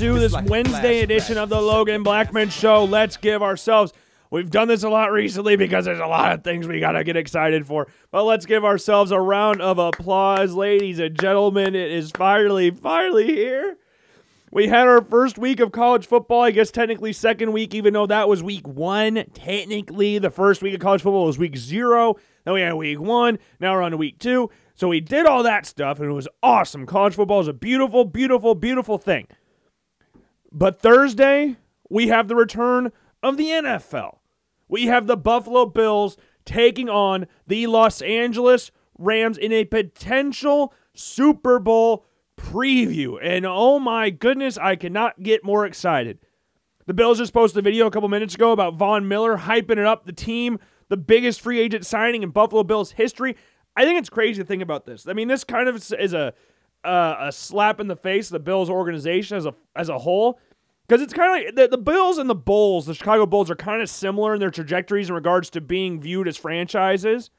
to this Wednesday edition of the Logan Blackman Show. Let's give ourselves. We've done this a lot recently because there's a lot of things we got to get excited for. But let's give ourselves a round of applause, ladies and gentlemen. It is finally, finally here. We had our first week of college football. I guess technically second week, even though that was week one. Technically, the first week of college football was week zero. Then we had week one. Now we're on to week two. So we did all that stuff, and it was awesome. College football is a beautiful, beautiful, beautiful thing. But Thursday, we have the return of the NFL. We have the Buffalo Bills taking on the Los Angeles Rams in a potential Super Bowl preview. And oh my goodness, I cannot get more excited. The Bills just posted a video a couple minutes ago about Von Miller hyping it up, the team, the biggest free agent signing in Buffalo Bills history. I think it's crazy to think about this. I mean, this kind of is a uh, a slap in the face of the Bills organization as a as a whole. Because it's kind of like the, the Bills and the Bulls, the Chicago Bulls, are kind of similar in their trajectories in regards to being viewed as franchises.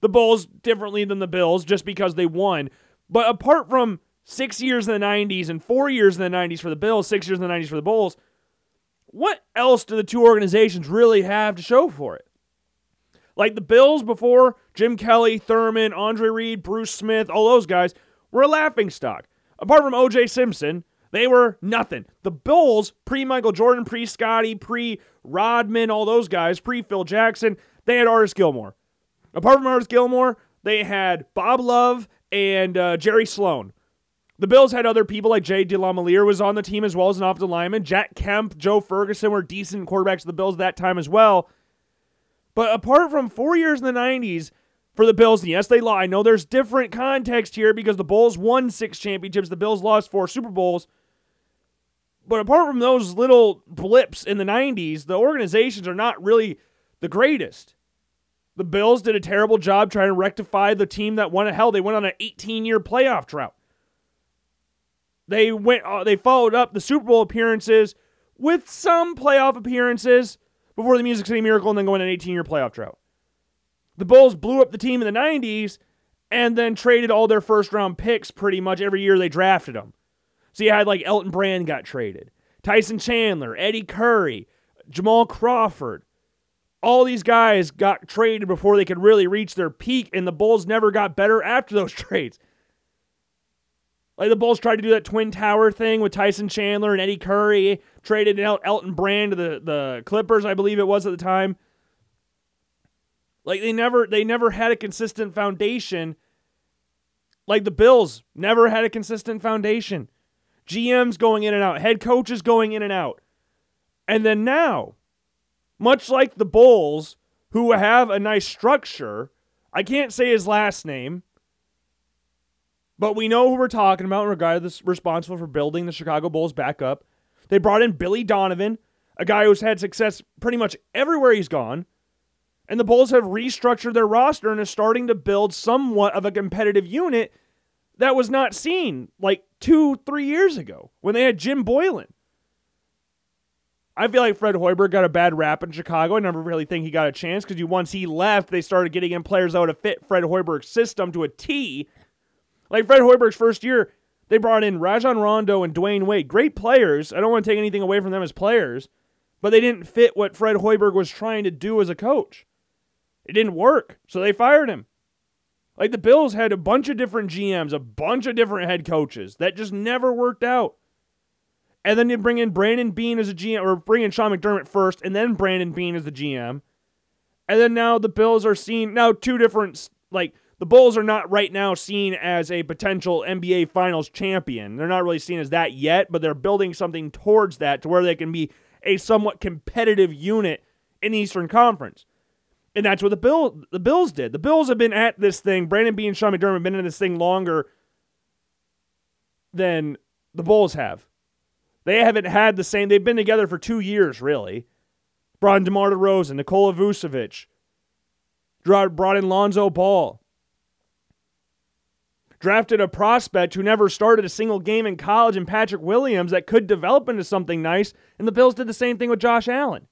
The Bulls differently than the Bills just because they won. But apart from six years in the 90s and four years in the 90s for the Bills, six years in the 90s for the Bulls, what else do the two organizations really have to show for it? Like the Bills before Jim Kelly, Thurman, Andre Reed, Bruce Smith, all those guys were a laughing stock. Apart from OJ Simpson, they were nothing. The Bulls, pre Michael Jordan, pre Scotty, pre Rodman, all those guys, pre Phil Jackson, they had Artis Gilmore. Apart from Artis Gilmore, they had Bob Love and uh, Jerry Sloan. The Bills had other people like Jay DeLamielleure was on the team as well as an offensive lineman. Jack Kemp, Joe Ferguson were decent quarterbacks of the Bills at that time as well. But apart from four years in the 90s for the Bills, and yes, they lost. I know there's different context here because the Bulls won six championships, the Bills lost four Super Bowls. But apart from those little blips in the 90s, the organizations are not really the greatest. The Bills did a terrible job trying to rectify the team that won it. Hell, they went on an 18 year playoff drought. They went. Uh, they followed up the Super Bowl appearances with some playoff appearances before the Music City Miracle, and then going an 18 year playoff drought. The Bulls blew up the team in the 90s and then traded all their first round picks pretty much every year they drafted them. So you had like Elton Brand got traded, Tyson Chandler, Eddie Curry, Jamal Crawford. All these guys got traded before they could really reach their peak, and the Bulls never got better after those trades. Like the Bulls tried to do that Twin Tower thing with Tyson Chandler and Eddie Curry, traded El- Elton Brand to the, the Clippers, I believe it was at the time. Like they never they never had a consistent foundation. Like the Bills never had a consistent foundation. GMs going in and out, head coaches going in and out. And then now, much like the Bulls, who have a nice structure, I can't say his last name, but we know who we're talking about in regard to responsible for building the Chicago Bulls back up. They brought in Billy Donovan, a guy who's had success pretty much everywhere he's gone. And the Bulls have restructured their roster and is starting to build somewhat of a competitive unit that was not seen like two, three years ago when they had Jim Boylen. I feel like Fred Hoiberg got a bad rap in Chicago. I never really think he got a chance because once he left, they started getting in players that would have fit Fred Hoiberg's system to a T. Like Fred Hoiberg's first year, they brought in Rajon Rondo and Dwyane Wade. Great players. I don't want to take anything away from them as players, but they didn't fit what Fred Hoiberg was trying to do as a coach. It didn't work, so they fired him. Like the Bills had a bunch of different GMs, a bunch of different head coaches that just never worked out. And then you bring in Brandon Beane as a GM, or bring in Sean McDermott first, and then Brandon Beane as the GM. And then now the Bills are seen now two different like the Bulls are not right now seen as a potential NBA Finals champion. They're not really seen as that yet, but they're building something towards that to where they can be a somewhat competitive unit in the Eastern Conference. And that's what the Bill the Bills did. The Bills have been at this thing. Brandon Beane and Sean McDermott have been in this thing longer than the Bulls have. They haven't had the same. They've been together for two years, really. Brought in DeMar DeRozan, Nikola Vucevic. Brought in Lonzo Ball. Drafted a prospect who never started a single game in college in Patrick Williams that could develop into something nice. And the Bills did the same thing with Josh Allen.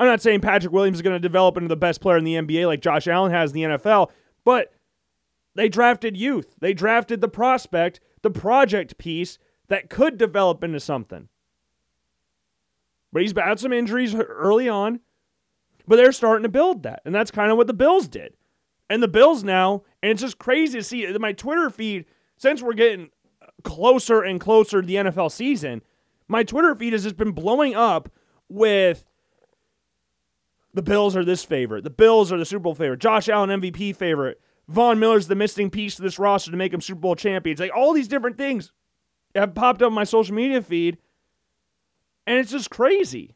I'm not saying Patrick Williams is going to develop into the best player in the NBA like Josh Allen has in the NFL, but they drafted youth. They drafted the prospect the project piece that could develop into something. But he's had some injuries early on, but they're starting to build that. And that's kind of what the Bills did. And the Bills now, and it's just crazy to see my Twitter feed, since we're getting closer and closer to the NFL season, my Twitter feed has just been blowing up with the Bills are this favorite. The Bills are the Super Bowl favorite. Josh Allen MVP favorite. Von Miller's the missing piece to this roster to make him Super Bowl champions. Like all these different things have popped up my social media feed, and it's just crazy.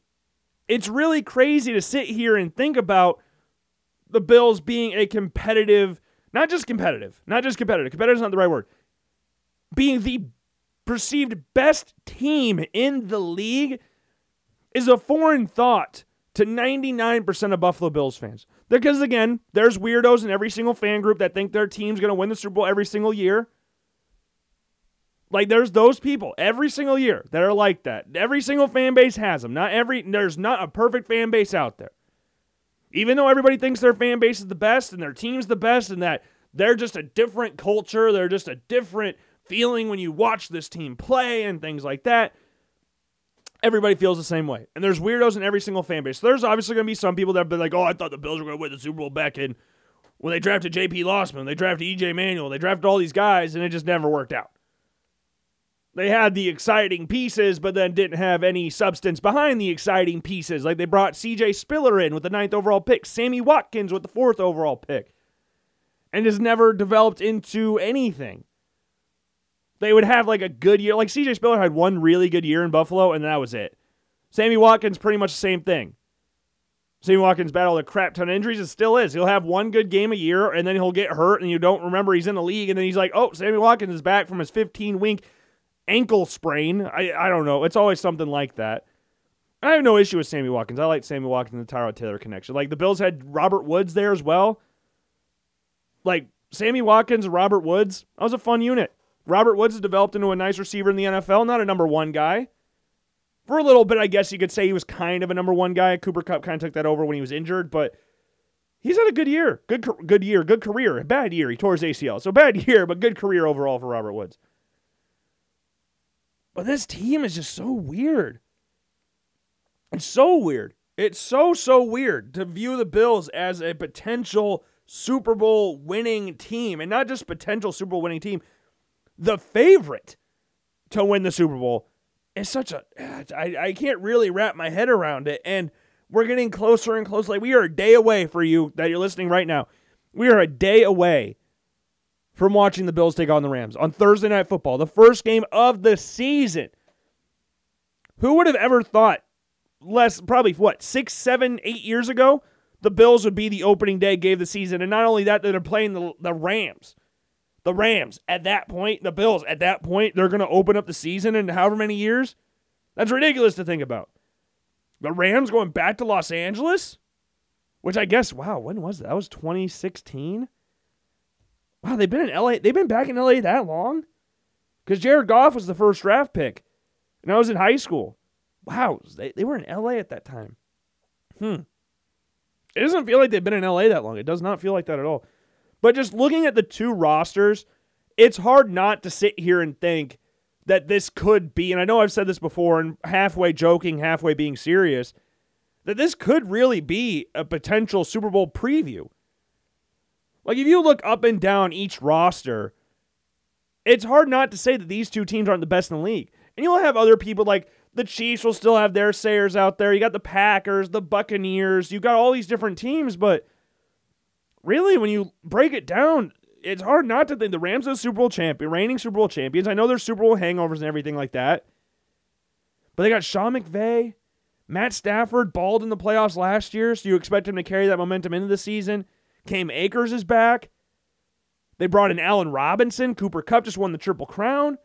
It's really crazy to sit here and think about the Bills being a competitive, not just competitive, not just competitive. Competitive is not the right word. Being the perceived best team in the league is a foreign thought to 99% of Buffalo Bills fans. Because again, there's weirdos in every single fan group that think their team's going to win the Super Bowl every single year. Like there's those people every single year that are like that. Every single fan base has them. Not every there's not a perfect fan base out there. Even though everybody thinks their fan base is the best and their team's the best and that they're just a different culture, they're just a different feeling when you watch this team play and things like that everybody feels the same way. And there's weirdos in every single fan base. So there's obviously going to be some people that have been like, oh, I thought the Bills were going to win the Super Bowl back in when they drafted J.P. Losman, they drafted E.J. Manuel, they drafted all these guys, and it just never worked out. They had the exciting pieces, but then didn't have any substance behind the exciting pieces. Like they brought C.J. Spiller in with the ninth overall pick, Sammy Watkins with the fourth overall pick, and has never developed into anything. They would have like a good year. Like CJ Spiller had one really good year in Buffalo, and that was it. Sammy Watkins, pretty much the same thing. Sammy Watkins battled a crap ton of injuries. It still is. He'll have one good game a year, and then he'll get hurt, and you don't remember he's in the league, and then he's like, oh, Sammy Watkins is back from his 15 week ankle sprain. I, I don't know. It's always something like that. I have no issue with Sammy Watkins. I like Sammy Watkins and the Tyrod Taylor connection. Like the Bills had Robert Woods there as well. Like Sammy Watkins and Robert Woods, that was a fun unit. Robert Woods has developed into a nice receiver in the NFL, not a number one guy. For a little bit, I guess you could say he was kind of a number one guy. Cooper Kupp kind of took that over when he was injured, but he's had a good year. Good, good year. Good career. A bad year. He tore his ACL. So bad year, but good career overall for Robert Woods. But this team is just so weird. It's so weird. It's so, so weird to view the Bills as a potential Super Bowl winning team, and not just potential Super Bowl winning team, the favorite to win the Super Bowl is such a I, I can't really wrap my head around it. And we're getting closer and closer. Like we are a day away for you that you're listening right now. We are a day away from watching the Bills take on the Rams on Thursday night football, the first game of the season. Who would have ever thought less probably what, six, seven, eight years ago, the Bills would be the opening day game of the season. And not only that, they're playing the, the Rams the Rams at that point, the Bills at that point, they're going to open up the season in however many years. That's ridiculous to think about. The Rams going back to Los Angeles, which I guess, wow, when was that? That was 2016. Wow, they've been in LA. They've been back in LA that long? Because Jared Goff was the first draft pick, and I was in high school. Wow, they, they were in LA at that time. Hmm. It doesn't feel like they've been in LA that long. It does not feel like that at all. But just looking at the two rosters, it's hard not to sit here and think that this could be, and I know I've said this before and halfway joking, halfway being serious, that this could really be a potential Super Bowl preview. Like, if you look up and down each roster, it's hard not to say that these two teams aren't the best in the league. And you'll have other people like the Chiefs will still have their sayers out there. You got the Packers, the Buccaneers, you got all these different teams, but really, when you break it down, it's hard not to think the Rams are the Super Bowl champion, reigning Super Bowl champions. I know there's Super Bowl hangovers and everything like that. But they got Sean McVay, Matt Stafford balled in the playoffs last year, so you expect him to carry that momentum into the season. Cam Akers is back. They brought in Allen Robinson. Cooper Kupp just won the Triple Crown.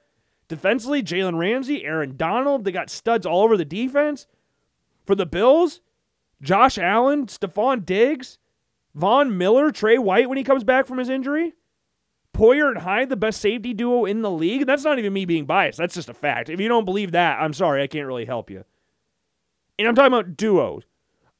Defensively, Jalen Ramsey, Aaron Donald. They got studs all over the defense. For the Bills, Josh Allen, Stefon Diggs, Von Miller, Trey White when he comes back from his injury. Poyer and Hyde, the best safety duo in the league. That's not even me being biased. That's just a fact. If you don't believe that, I'm sorry. I can't really help you. And I'm talking about duos.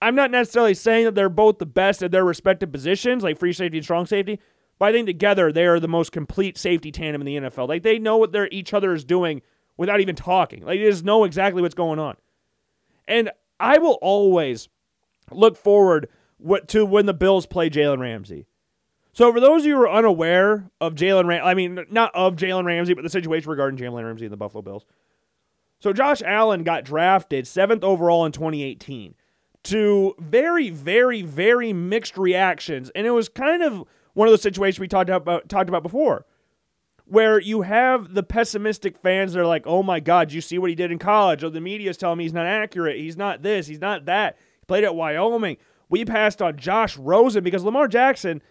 I'm not necessarily saying that they're both the best at their respective positions, like free safety and strong safety, But I think together they are the most complete safety tandem in the NFL. Like they know what they're each other is doing without even talking. Like they just know exactly what's going on. And I will always look forward to when the Bills play Jalen Ramsey. So for those of you who are unaware of Jalen Ram, I mean not of Jalen Ramsey, but the situation regarding Jalen Ramsey and the Buffalo Bills. So Josh Allen got drafted seventh overall in 2018 to very, very, very mixed reactions, and it was kind of one of those situations we talked about talked about before, where you have the pessimistic fans that are like, "Oh my God, you see what he did in college? Oh, the media is telling me he's not accurate. He's not this. He's not that. He played at Wyoming." We passed on Josh Rosen because Lamar Jackson,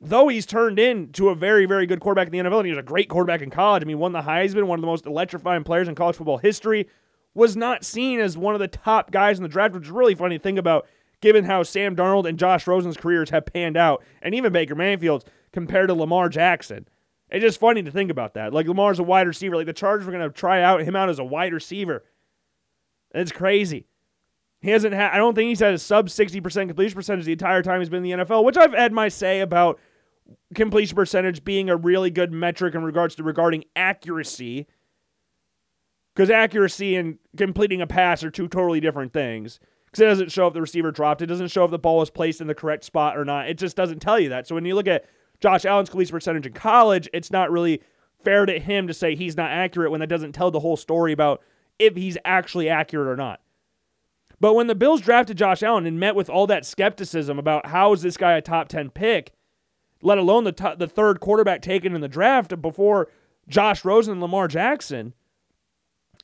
though he's turned into a very, very good quarterback in the NFL, and he was a great quarterback in college. I mean, won the Heisman, one of the most electrifying players in college football history, was not seen as one of the top guys in the draft, which is really funny to think about given how Sam Darnold and Josh Rosen's careers have panned out, and even Baker Mayfield's compared to Lamar Jackson. It's just funny to think about that. Like Lamar's a wide receiver. Like the Chargers were going to try out him out as a wide receiver. It's crazy. He hasn't had. I don't think he's had a sub sixty percent completion percentage the entire time he's been in the NFL, which I've had my say about completion percentage being a really good metric in regards to regarding accuracy. Because accuracy and completing a pass are two totally different things because it doesn't show if the receiver dropped. It doesn't show if the ball was placed in the correct spot or not. It just doesn't tell you that. So when you look at Josh Allen's completion percentage in college, it's not really fair to him to say he's not accurate when that doesn't tell the whole story about if he's actually accurate or not. But when the Bills drafted Josh Allen and met with all that skepticism about how is this guy a top 10 pick, let alone the, the third quarterback taken in the draft before Josh Rosen and Lamar Jackson,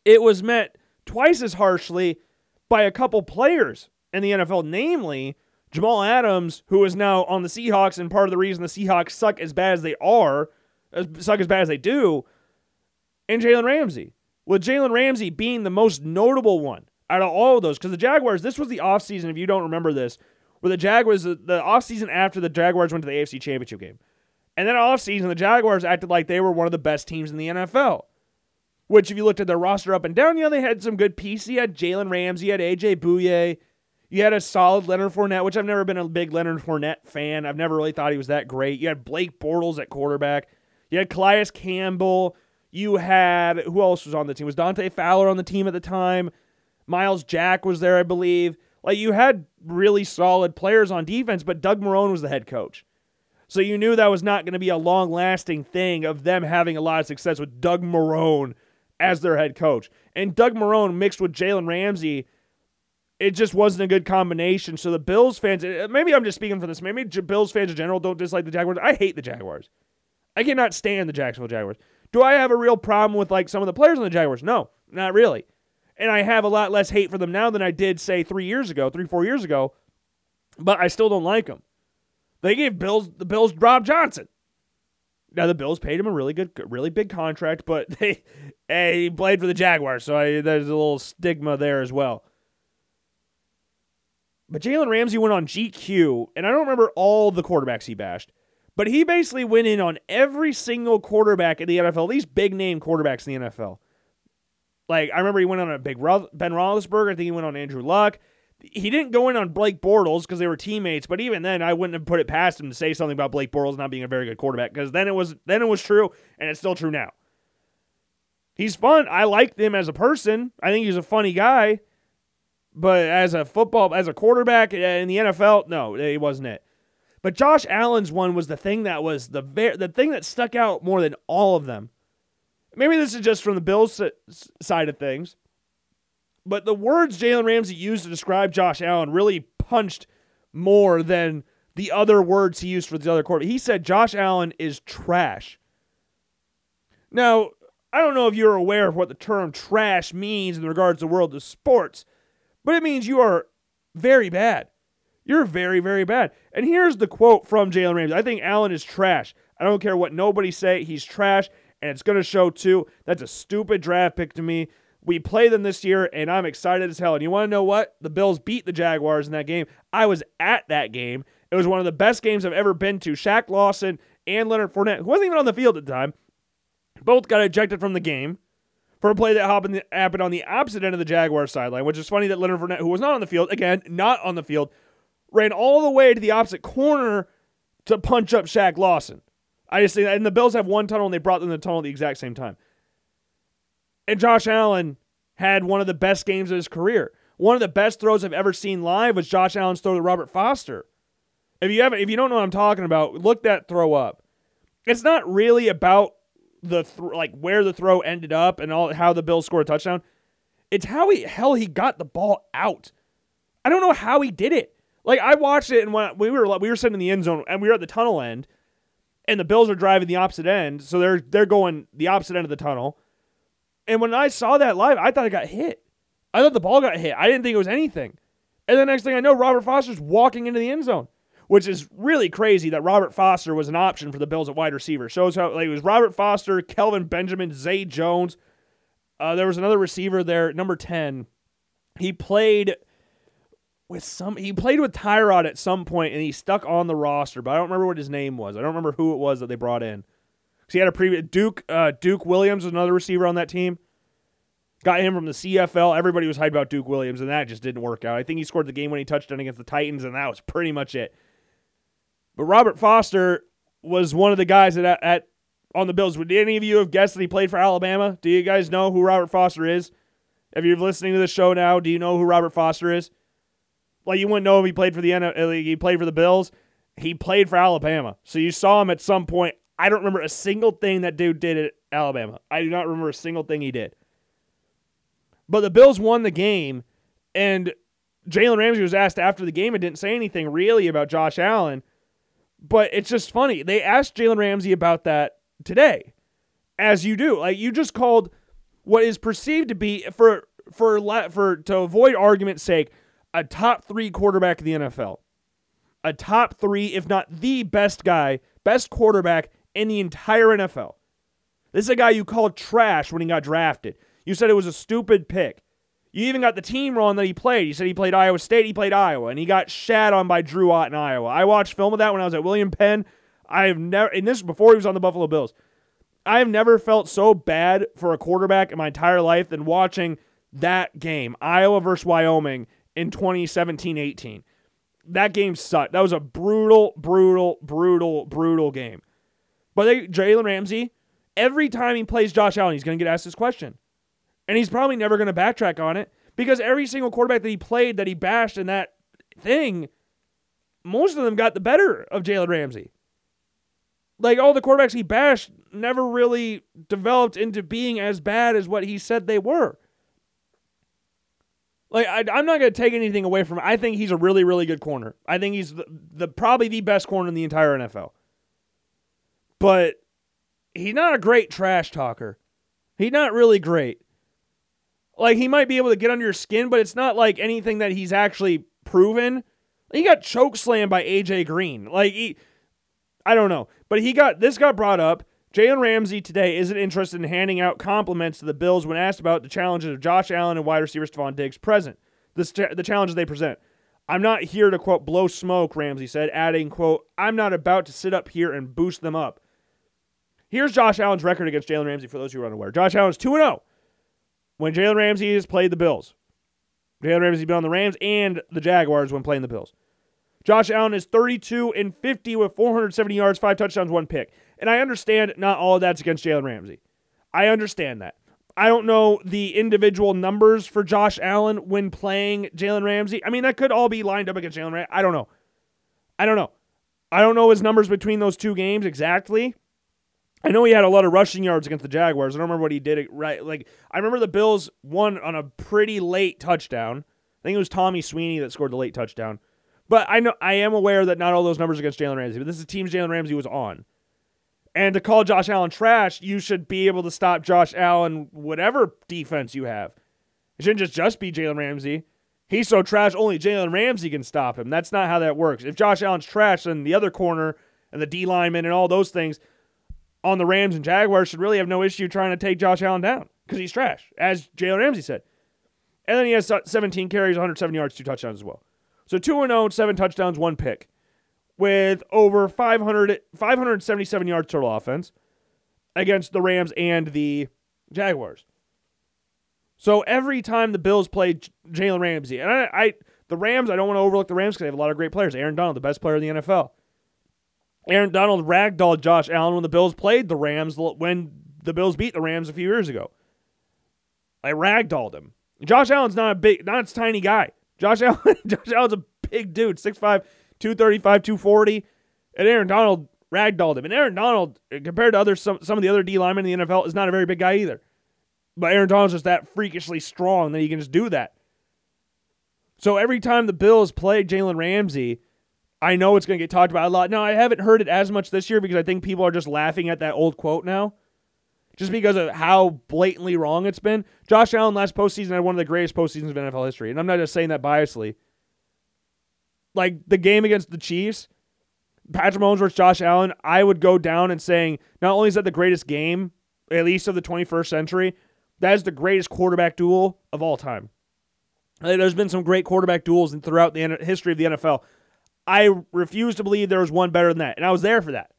it was met twice as harshly by a couple players in the NFL, namely Jamal Adams, who is now on the Seahawks, and part of the reason the Seahawks suck as bad as they are, suck as bad as they do, and Jalen Ramsey. With Jalen Ramsey being the most notable one out of all of those, because the Jaguars, this was the offseason, if you don't remember this, where the Jaguars, the offseason after the Jaguars went to the AFC Championship game. And then offseason, the Jaguars acted like they were one of the best teams in the NFL. Which, if you looked at their roster up and down, you know, they had some good pieces. You had Jalen Ramsey, you had AJ Bouye, you had a solid Leonard Fournette, which I've never been a big Leonard Fournette fan. I've never really thought he was that great. You had Blake Bortles at quarterback. You had Calais Campbell. You had who else was on the team? Was Dante Fowler on the team at the time? Myles Jack was there, I believe. Like you had really solid players on defense, but Doug Marrone was the head coach. So you knew that was not going to be a long lasting thing of them having a lot of success with Doug Marrone as their head coach. And Doug Marrone mixed with Jalen Ramsey, it just wasn't a good combination. So the Bills fans, uh, maybe I'm just speaking for this, maybe Bills fans in general don't dislike the Jaguars. I hate the Jaguars. I cannot stand the Jacksonville Jaguars. Do I have a real problem with like some of the players on the Jaguars? No, not really. And I have a lot less hate for them now than I did say three years ago, three four years ago. But I still don't like them. They gave Bills the Bills Rob Johnson. Now the Bills paid him a really good, really big contract, but they hey, he played for the Jaguars, so I, there's a little stigma there as well. But Jalen Ramsey went on GQ, and I don't remember all the quarterbacks he bashed, but he basically went in on every single quarterback in the NFL, these big name quarterbacks in the NFL. Like I remember he went on a big Ben Roethlisberger. I think he went on Andrew Luck he didn't go in on Blake Bortles because they were teammates, but even then, I wouldn't have put it past him to say something about Blake Bortles not being a very good quarterback because then it was then it was true, and it's still true now. He's fun. I like him as a person. I think he's a funny guy, but as a football as a quarterback uh, in the NFL, no, he wasn't it. But Josh Allen's one was the thing that was the the thing that stuck out more than all of them. Maybe this is just from the Bills side of things. But the words Jalen Ramsey used to describe Josh Allen really punched more than the other words he used for the other quarterback. He said Josh Allen is trash. Now, I don't know if you're aware of what the term trash means in regards to the world of sports, but it means you are very bad. You're very, very bad. And here's the quote from Jalen Ramsey. I think Allen is trash. I don't care what nobody say. He's trash, and it's going to show too. That's a stupid draft pick to me. We play them this year, and I'm excited as hell. And you want to know what? The Bills beat the Jaguars in that game. I was at that game. It was one of the best games I've ever been to. Shaq Lawson and Leonard Fournette, who wasn't even on the field at the time, both got ejected from the game for a play that happened on the opposite end of the Jaguars sideline, which is funny that Leonard Fournette, who was not on the field, again, not on the field, ran all the way to the opposite corner to punch up Shaq Lawson. I just and the Bills have one tunnel and they brought them the tunnel at the exact same time. And Josh Allen had one of the best games of his career. One of the best throws I've ever seen live was Josh Allen's throw to Robert Foster. If you haven't, if you don't know what I'm talking about, look that throw up. It's not really about the th- like where the throw ended up and all how the Bills scored a touchdown. It's how he hell he got the ball out. I don't know how he did it. Like I watched it and when we were we were sitting in the end zone and we were at the tunnel end, and the Bills are driving the opposite end, so they're they're going the opposite end of the tunnel. And when I saw that live, I thought it got hit. I thought the ball got hit. I didn't think it was anything. And the next thing I know, Robert Foster's walking into the end zone, which is really crazy that Robert Foster was an option for the Bills at wide receiver. Shows how like it was Robert Foster, Kelvin Benjamin, Zay Jones. Uh, there was another receiver there, number ten. He played with some. He played with Tyrod at some point, and he stuck on the roster, but I don't remember what his name was. I don't remember who it was that they brought in. Because he had a previous Duke. Uh, Duke Williams was another receiver on that team. Got him from the CFL. Everybody was hyped about Duke Williams, and that just didn't work out. I think he scored the game when he touched down against the Titans, and that was pretty much it. But Robert Foster was one of the guys that at, at on the Bills. Would any of you have guessed that he played for Alabama? Do you guys know who Robert Foster is? If you're listening to the show now, do you know who Robert Foster is? Like you wouldn't know if he played for the NFL, uh, he played for the Bills. He played for Alabama, so you saw him at some point. I don't remember a single thing that dude did at Alabama. I do not remember a single thing he did. But the Bills won the game, and Jalen Ramsey was asked after the game and didn't say anything really about Josh Allen. But it's just funny. They asked Jalen Ramsey about that today, as you do. Like you just called what is perceived to be for for for to avoid argument's sake a top three quarterback in the NFL, a top three, if not the best guy, best quarterback in the entire NFL. This is a guy you called trash when he got drafted. You said it was a stupid pick. You even got the team wrong that he played. You said he played Iowa State, he played Iowa, and he got shat on by Drew Ott in Iowa. I watched film of that when I was at William Penn. I have never, and this is before he was on the Buffalo Bills. I have never felt so bad for a quarterback in my entire life than watching that game, Iowa versus Wyoming in 2017 18. That game sucked. That was a brutal, brutal, brutal, brutal game. But they, Jalen Ramsey, every time he plays Josh Allen, he's going to get asked this question. And he's probably never going to backtrack on it because every single quarterback that he played that he bashed in that thing, most of them got the better of Jalen Ramsey. Like all the quarterbacks he bashed never really developed into being as bad as what he said they were. Like I, am not going to take anything away from. I think he's a really, really good corner. I think he's the, the probably the best corner in the entire NFL. But he's not a great trash talker. He's not really great. Like he might be able to get under your skin, but it's not like anything that he's actually proven. He got choke slammed by AJ Green. Like he, I don't know, but he got this got brought up. Jalen Ramsey today isn't interested in handing out compliments to the Bills when asked about the challenges of Josh Allen and wide receiver Stefon Diggs present. The, the challenges they present. I'm not here to quote blow smoke, Ramsey said, adding, quote, I'm not about to sit up here and boost them up. Here's Josh Allen's record against Jalen Ramsey for those who are unaware. Josh Allen's 2 0 when Jalen Ramsey has played the Bills. Jalen Ramsey's been on the Rams and the Jaguars when playing the Bills. Josh Allen is 32 and 50 with 470 yards, five touchdowns, one pick. And I understand not all of that's against Jalen Ramsey. I understand that. I don't know the individual numbers for Josh Allen when playing Jalen Ramsey. I mean, that could all be lined up against Jalen Ramsey. I don't know. I don't know. I don't know his numbers between those two games exactly. I know he had a lot of rushing yards against the Jaguars. I don't remember what he did. Right, like I remember the Bills won on a pretty late touchdown. I think it was Tommy Sweeney that scored the late touchdown. But I know I am aware that not all those numbers against Jalen Ramsey. But this is teams Jalen Ramsey was on. And to call Josh Allen trash, you should be able to stop Josh Allen, whatever defense you have. It shouldn't just just be Jalen Ramsey. He's so trash, only Jalen Ramsey can stop him. That's not how that works. If Josh Allen's trash, then the other corner and the D lineman and all those things on the Rams and Jaguars should really have no issue trying to take Josh Allen down because he's trash, as Jalen Ramsey said. And then he has 17 carries, 170 yards, two touchdowns as well. So 2 0, seven touchdowns, one pick, with over 500, 577 yards total offense against the Rams and the Jaguars. So every time the Bills played Jalen Ramsey, and I, I, the Rams, I don't want to overlook the Rams because they have a lot of great players. Aaron Donald, the best player in the NFL. Aaron Donald ragdolled Josh Allen when the Bills played the Rams when the Bills beat the Rams a few years ago. I ragdolled him. Josh Allen's not a big, not a tiny guy. Josh Allen, Josh Allen's a big dude, 6'5", 235, 240. And Aaron Donald ragdolled him. And Aaron Donald, compared to other some, some of the other D linemen in the NFL, is not a very big guy either. But Aaron Donald's just that freakishly strong that he can just do that. So every time the Bills play Jalen Ramsey, I know it's going to get talked about a lot. Now, I haven't heard it as much this year because I think people are just laughing at that old quote now just because of how blatantly wrong it's been. Josh Allen last postseason had one of the greatest postseasons of NFL history, and I'm not just saying that biasly. Like the game against the Chiefs, Patrick Mahomes versus Josh Allen, I would go down and saying not only is that the greatest game, at least of the 21st century, that is the greatest quarterback duel of all time. There's been some great quarterback duels throughout the history of the NFL. I refuse to believe there was one better than that, and I was there for that.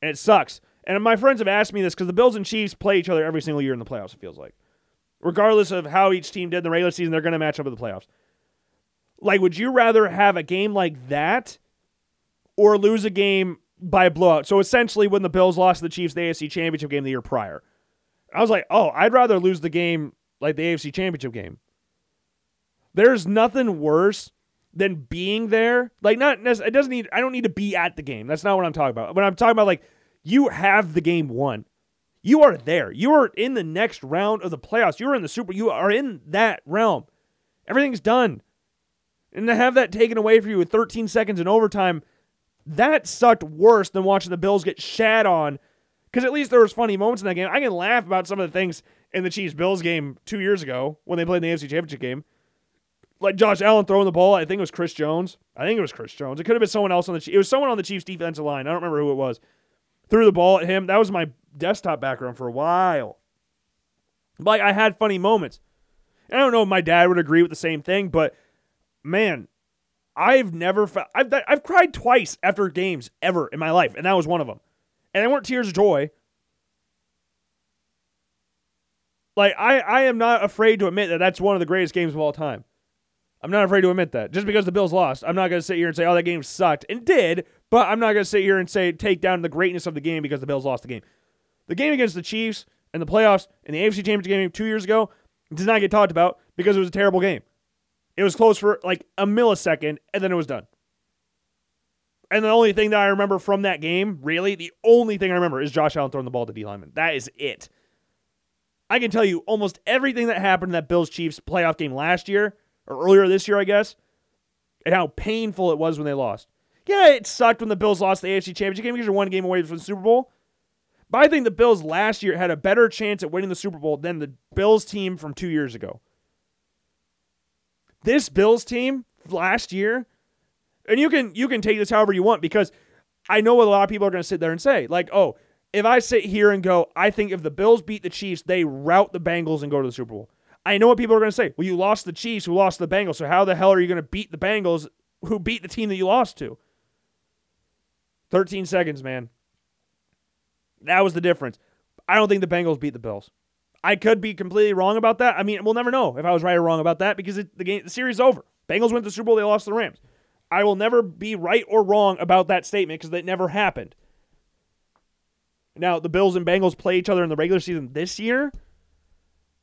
And it sucks. And my friends have asked me this because the Bills and Chiefs play each other every single year in the playoffs, it feels like. Regardless of how each team did in the regular season, they're going to match up in the playoffs. Like, would you rather have a game like that or lose a game by a blowout? So essentially, when the Bills lost to the Chiefs the AFC Championship game the year prior, I was like, oh, I'd rather lose the game like the AFC Championship game. There's nothing worse than being there. Like, not it doesn't need. I don't need to be at the game. That's not what I'm talking about. When I'm talking about like you have the game won. You are there. You are in the next round of the playoffs. You're in the Super. You are in that realm. Everything's done. And to have that taken away from you with 13 seconds in overtime, that sucked worse than watching the Bills get shat on. Because at least there was funny moments in that game. I can laugh about some of the things in the Chiefs Bills game two years ago when they played in the AFC Championship game. Like Josh Allen throwing the ball. I think it was Chris Jones. I think it was Chris Jones. It could have been someone else on the Chiefs. It was someone on the Chiefs defensive line. I don't remember who it was threw the ball at him. That was my desktop background for a while. Like I had funny moments. I don't know if my dad would agree with the same thing, but man, I've never felt I've I've cried twice after games ever in my life, and that was one of them. And they weren't tears of joy. Like I I am not afraid to admit that that's one of the greatest games of all time. I'm not afraid to admit that. Just because the Bills lost, I'm not going to sit here and say, "Oh, that game sucked," and did. But I'm not going to sit here and say take down the greatness of the game because the Bills lost the game. The game against the Chiefs and the playoffs and the AFC Championship game two years ago does not get talked about because it was a terrible game. It was close for like a millisecond and then it was done. And the only thing that I remember from that game, really, the only thing I remember is Josh Allen throwing the ball to D lineman. That is it. I can tell you almost everything that happened in that Bills Chiefs playoff game last year, or earlier this year, I guess, and how painful it was when they lost. Yeah, it sucked when the Bills lost the AFC Championship game because you're one game away from the Super Bowl. But I think the Bills last year had a better chance at winning the Super Bowl than the Bills team from two years ago. This Bills team last year, and you can you can take this however you want because I know what a lot of people are going to sit there and say, like, oh, if I sit here and go, I think if the Bills beat the Chiefs, they rout the Bengals and go to the Super Bowl. I know what people are going to say. Well, you lost the Chiefs, who lost the Bengals, so how the hell are you going to beat the Bengals, who beat the team that you lost to? 13 seconds, man. That was the difference. I don't think the Bengals beat the Bills. I could be completely wrong about that. I mean, we'll never know if I was right or wrong about that because it, the game, the series is over. Bengals went to the Super Bowl, they lost to the Rams. I will never be right or wrong about that statement because that never happened. Now, the Bills and Bengals play each other in the regular season this year,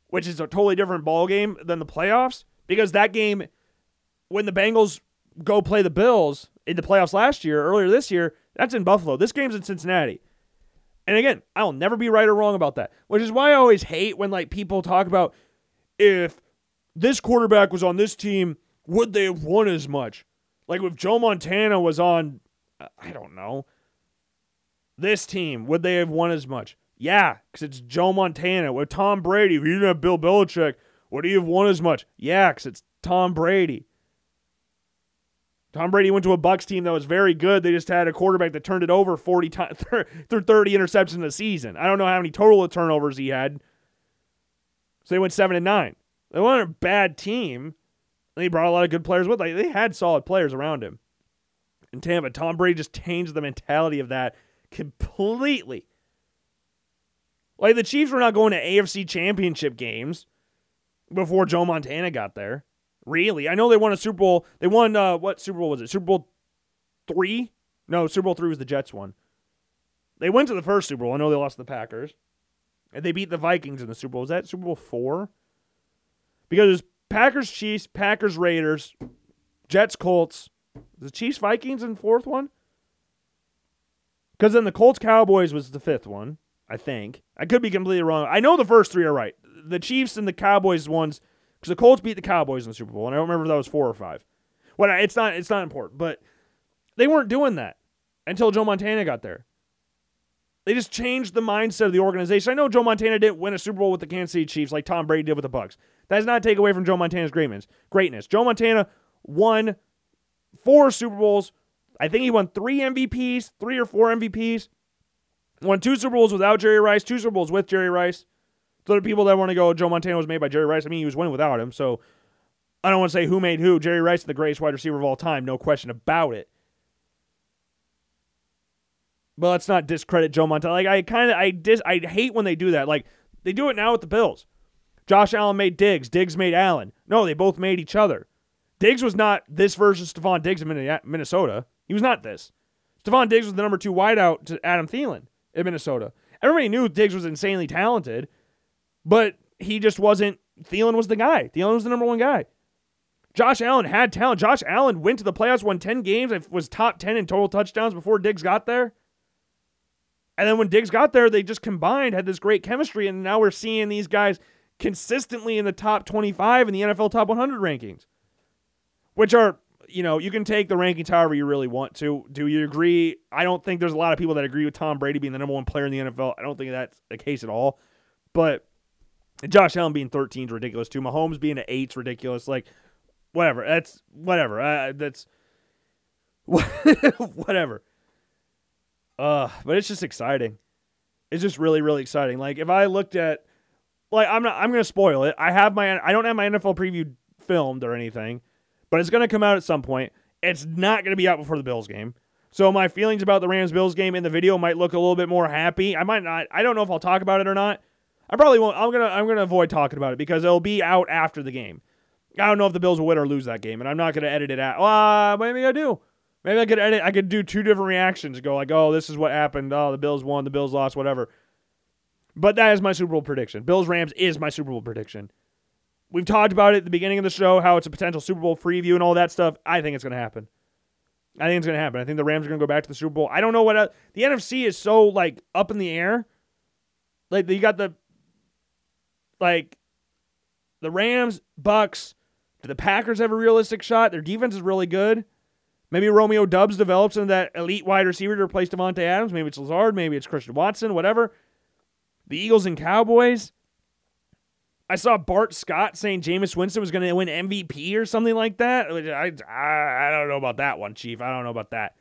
which is a totally different ball game than the playoffs because that game when the Bengals go play the Bills in the playoffs last year, earlier this year, that's in Buffalo. This game's in Cincinnati. And again, I'll never be right or wrong about that, which is why I always hate when like people talk about if this quarterback was on this team, would they have won as much? Like if Joe Montana was on, I don't know, this team, would they have won as much? Yeah, because it's Joe Montana. With Tom Brady, if you didn't have Bill Belichick, would he have won as much? Yeah, because it's Tom Brady. Tom Brady went to a Bucks team that was very good. They just had a quarterback that turned it over 40 times threw 30 interceptions in the season. I don't know how many total of turnovers he had. So they went 7 and 9. They weren't a bad team. They brought a lot of good players with. Like they had solid players around him. In Tampa, Tom Brady just changed the mentality of that completely. Like the Chiefs were not going to AFC championship games before Joe Montana got there. Really? I know they won a Super Bowl. They won uh, what Super Bowl was it? Super Bowl three No, Super Bowl three was the Jets one. They went to the first Super Bowl. I know they lost to the Packers. And they beat the Vikings in the Super Bowl. Was that Super Bowl four? Because Packers, Chiefs, Packers, Raiders, Jets, Colts. The Chiefs, Vikings in fourth one? Because then the Colts, Cowboys was the fifth one, I think. I could be completely wrong. I know the first three are right. The Chiefs and the Cowboys ones, because the Colts beat the Cowboys in the Super Bowl, and I don't remember if that was four or five. Well, it's not. It's not important, but they weren't doing that until Joe Montana got there. They just changed the mindset of the organization. I know Joe Montana didn't win a Super Bowl with the Kansas City Chiefs like Tom Brady did with the Bucks. That does not take away from Joe Montana's greatness. Greatness. Joe Montana won four Super Bowls. I think he won three MVPs, three or four MVPs. Won two Super Bowls without Jerry Rice, two Super Bowls with Jerry Rice. So the people that want to go, Joe Montana was made by Jerry Rice. I mean, he was winning without him. So I don't want to say who made who. Jerry Rice the greatest wide receiver of all time, no question about it. But let's not discredit Joe Montana. Like I kind of I dis I hate when they do that. Like they do it now with the Bills. Josh Allen made Diggs. Diggs made Allen. No, they both made each other. Diggs was not this version of Stefon Diggs in Minnesota. He was not this. Stefon Diggs was the number two wideout to Adam Thielen in Minnesota. Everybody knew Diggs was insanely talented, but he just wasn't. Thielen was the guy. Thielen was the number one guy. Josh Allen had talent. Josh Allen went to the playoffs, won 10 games, was top 10 in total touchdowns before Diggs got there. And then when Diggs got there, they just combined, had this great chemistry, and now we're seeing these guys consistently in the top 25 in the NFL top 100 rankings, which are, you know, you can take the rankings however you really want to. Do you agree? I don't think there's a lot of people that agree with Tom Brady being the number one player in the NFL. I don't think that's the case at all. But Josh Allen being 13 is ridiculous too. Mahomes being an 8 is ridiculous. Like, whatever. That's whatever. Uh, that's whatever. Uh, but it's just exciting. It's just really, really exciting. Like if I looked at, like I'm not, I'm gonna spoil it. I have my, I don't have my NFL preview filmed or anything, but it's gonna come out at some point. It's not gonna be out before the Bills game. So my feelings about the Rams Bills game in the video might look a little bit more happy. I might not. I don't know if I'll talk about it or not. I probably won't. I'm gonna, I'm gonna avoid talking about it because it'll be out after the game. I don't know if the Bills will win or lose that game, and I'm not gonna edit it out. Uh, maybe I do. Maybe I could edit. I could do two different reactions. Go like, oh, this is what happened. Oh, the Bills won. The Bills lost. Whatever. But that is my Super Bowl prediction. Bills Rams is my Super Bowl prediction. We've talked about it at the beginning of the show, how it's a potential Super Bowl preview and all that stuff. I think it's going to happen. I think it's going to happen. I think the Rams are going to go back to the Super Bowl. I don't know what uh, the NFC is so like up in the air. Like you got the like the Rams, Bucks. Do the Packers have a realistic shot? Their defense is really good. Maybe Romeo Doubs develops into that elite wide receiver to replace Davante Adams. Maybe it's Lazard. Maybe it's Christian Watson. Whatever. The Eagles and Cowboys. I saw Bart Scott saying Jameis Winston was going to win MVP or something like that. I, I, I don't know about that one, Chief. I don't know about that.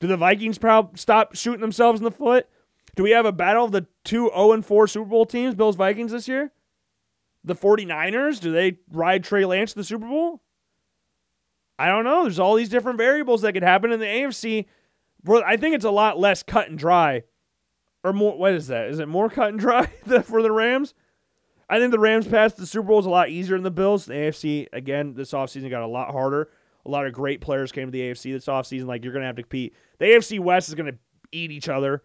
Do the Vikings prob- stop shooting themselves in the foot? Do we have a battle of the two 0 4 Super Bowl teams, Bills Vikings, this year? The 49ers, do they ride Trey Lance to the Super Bowl? I don't know. There's all these different variables that could happen in the AFC. I think it's a lot less cut and dry. Or more, what is that? Is it more cut and dry for the Rams? I think the Rams past the Super Bowl is a lot easier than the Bills. The AFC, again, this offseason got a lot harder. A lot of great players came to the AFC this offseason. Like, you're going to have to compete. The AFC West is going to eat each other.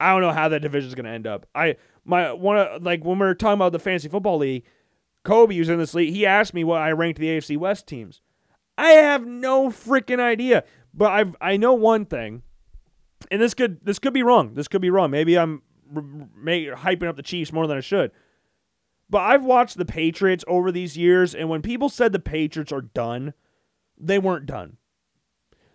I don't know how that division is going to end up. I, my, one uh, like, when we were talking about the Fantasy Football League, Kobe was in this league. He asked me what I ranked the AFC West teams. I have no freaking idea. But I've I know one thing, and this could this could be wrong. This could be wrong. Maybe I'm hyping up the Chiefs more than I should. But I've watched the Patriots over these years, and when people said the Patriots are done, they weren't done.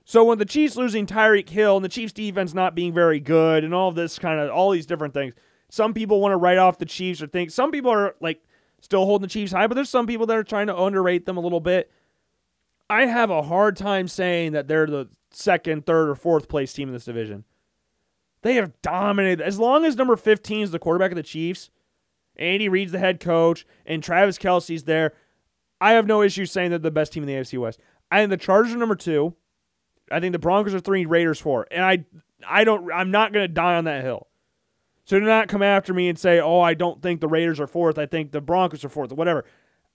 So when the Chiefs losing Tyreek Hill and the Chiefs defense not being very good and all this kind of all these different things, some people want to write off the Chiefs or think some people are like still holding the Chiefs high, but there's some people that are trying to underrate them a little bit. I have a hard time saying that they're the second, third, or fourth place team in this division. They have dominated. As long as number 15 is the quarterback of the Chiefs, Andy Reid's the head coach, and Travis Kelce's there, I have no issue saying they're the best team in the AFC West. I think the Chargers are number two. I think the Broncos are three, Raiders four. And I I don't I'm not gonna die on that hill. So do not come after me and say, oh, I don't think the Raiders are fourth. I think the Broncos are fourth, or whatever.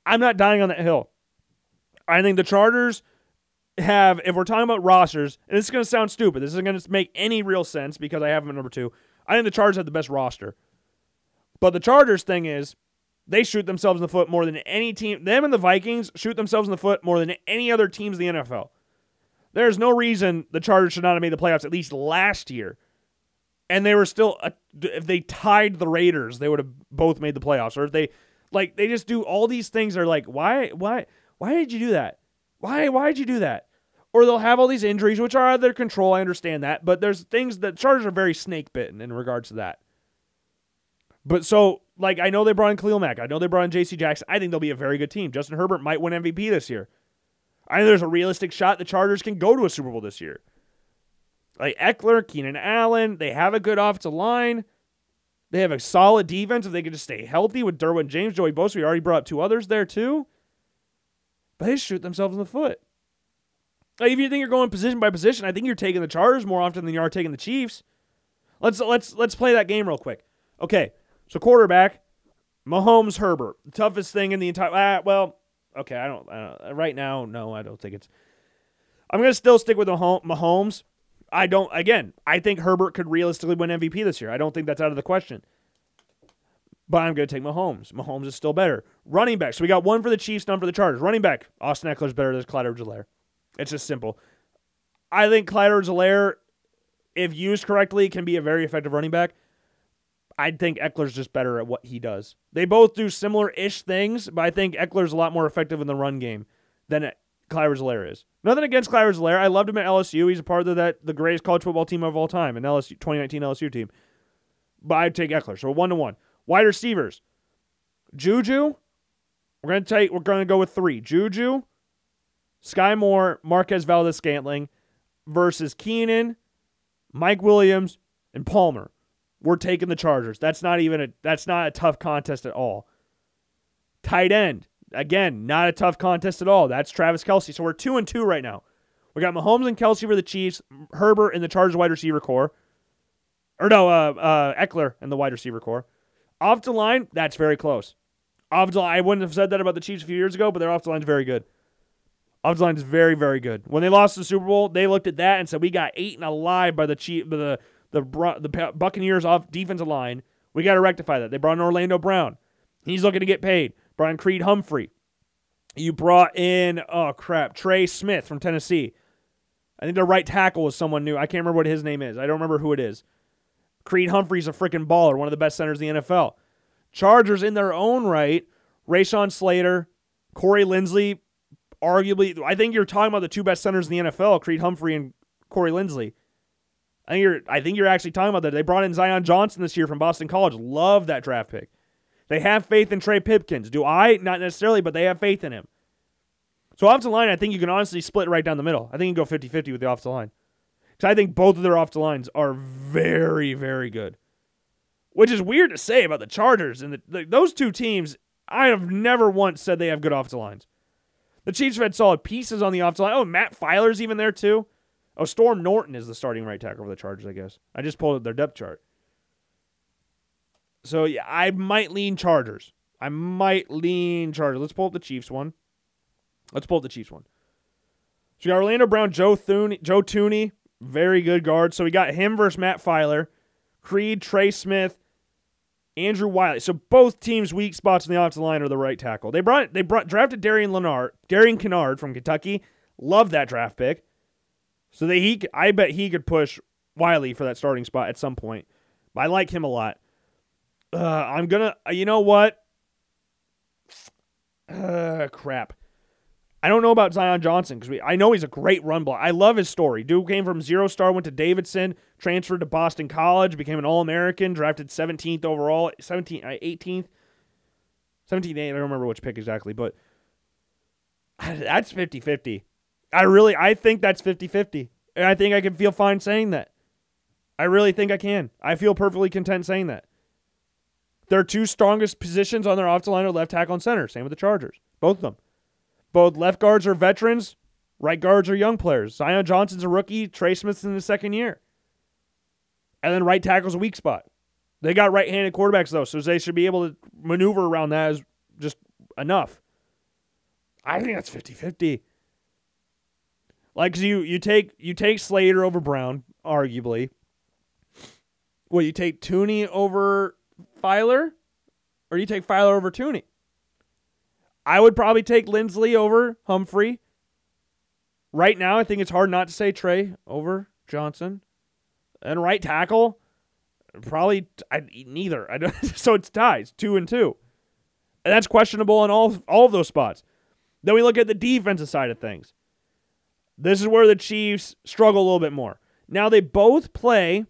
I'm not dying on that hill. I think the Chargers have, if we're talking about rosters, and this is going to sound stupid, this isn't going to make any real sense because I have them at number two. I think the Chargers have the best roster. But the Chargers thing is, they shoot themselves in the foot more than any team. Them and the Vikings shoot themselves in the foot more than any other teams in the NFL. There's no reason the Chargers should not have made the playoffs at least last year. And they were still, if they tied the Raiders, they would have both made the playoffs. Or if they, like, they just do all these things. They're like, why, why, why did you do that? Why, why did you do that? Or they'll have all these injuries, which are out of their control. I understand that. But there's things that Chargers are very snake bitten in regards to that. But so, like, I know they brought in Khalil Mack. I know they brought in J.C. Jackson. I think they'll be a very good team. Justin Herbert might win MVP this year. I think there's a realistic shot the Chargers can go to a Super Bowl this year. Like Ekeler, Keenan Allen, they have a good offensive line. They have a solid defense if they can just stay healthy with Derwin James, Joey Bosa. We already brought up two others there too. But they shoot themselves in the foot. Like if you think you're going position by position, I think you're taking the Chargers more often than you are taking the Chiefs. Let's let's let's play that game real quick. Okay, so quarterback, Mahomes, Herbert, the toughest thing in the entire. Ah, well, okay, I don't, I don't. Right now, no, I don't think it's. I'm gonna still stick with Mahomes. I don't. Again, I think Herbert could realistically win MVP this year. I don't think that's out of the question. But I'm going to take Mahomes. Mahomes is still better. Running back. So we got one for the Chiefs, none for the Chargers. Running back. Austin Ekeler's better than Clyde edwards It's just simple. I think Clyde edwards if used correctly, can be a very effective running back. I think Ekeler's just better at what he does. They both do similar ish things, but I think Ekeler's a lot more effective in the run game than Clyde Lair is. Nothing against Clyde Lair. I loved him at LSU. He's a part of that the greatest college football team of all time, an LSU 2019 LSU team. But I'd take Eckler. So one to one. Wide receivers. Juju. We're gonna take we're gonna go with three. Juju, Sky Moore, Marquez Valdes-Scantling versus Keenan, Mike Williams, and Palmer. We're taking the Chargers. That's not even a that's not a tough contest at all. Tight end. Again, not a tough contest at all. That's Travis Kelce. So we're two and two right now. We got Mahomes and Kelsey for the Chiefs, Herbert and the Chargers wide receiver core. Or no, uh, uh, Ekeler in the wide receiver core. Off the line, that's very close. Off the line, I wouldn't have said that about the Chiefs a few years ago, but their off the line is very good. Off the line is very, very good. When they lost the Super Bowl, they looked at that and said, "We got eaten alive by the Chief, by the the the Buccaneers off defensive line. We got to rectify that." They brought in Orlando Brown. He's looking to get paid. Brian Creed Humphrey. You brought in oh crap, Trey Smith from Tennessee. I think their right tackle was someone new. I can't remember what his name is. I don't remember who it is. Creed Humphrey's a freaking baller, one of the best centers in the NFL. Chargers in their own right, Rashawn Slater, Corey Linsley, arguably, I think you're talking about the two best centers in the NFL, Creed Humphrey and Corey Linsley. I think you're I think you're actually talking about that. They brought in Zion Johnson this year from Boston College. Love that draft pick. They have faith in Trey Pipkins. Do I? Not necessarily, but they have faith in him. So offensive line, I think you can honestly split right down the middle. I think you can go 50-50 with the offensive line. Because I think both of their offensive lines are very, very good. Which is weird to say about the Chargers. And the, the, those two teams, I have never once said they have good offensive lines. The Chiefs have had solid pieces on the offensive line. Oh, Matt Feiler's even there too. Oh, Storm Norton is the starting right tackle for the Chargers, I guess. I just pulled up their depth chart. So yeah, I might lean Chargers. I might lean Chargers. Let's pull up the Chiefs one. Let's pull up the Chiefs one. So we got Orlando Brown, Joe Thuney, Joe Tooney, very good guard. So we got him versus Matt Feiler, Creed, Trey Smith, Andrew Wiley. So both teams' weak spots in the offensive line are the right tackle. They brought they brought drafted Darian Leonard, Darian Kinnard from Kentucky. Love that draft pick. So that he I bet he could push Wiley for that starting spot at some point. But I like him a lot. Uh, I'm gonna. Uh, you know what? Uh, crap. I don't know about Zion Johnson because I know he's a great run block. I love his story. Dude came from zero star, went to Davidson, transferred to Boston College, became an All American, drafted 17th overall, 17, 18th, 17th. I don't remember which pick exactly, but that's 50 50. I really, I think that's 50 50. And I think I can feel fine saying that. I really think I can. I feel perfectly content saying that. Their two strongest positions on their offensive line are left tackle and center. Same with the Chargers. Both of them. Both left guards are veterans, right guards are young players. Zion Johnson's a rookie, Trey Smith's in the second year. And then right tackle's a weak spot. They got right handed quarterbacks, though, so they should be able to maneuver around that as just enough. I think that's 50 50. Like you you take you take Slater over Brown, arguably. Well, you take Tooney over Feiler, or you take Feiler over Tooney. I would probably take Linsley over Humphrey. Right now, I think it's hard not to say Trey over Johnson. And right tackle, probably I, neither. I so it's ties two and two, and that's questionable on all all of those spots. Then we look at the defensive side of things. This is where the Chiefs struggle a little bit more. Now they both play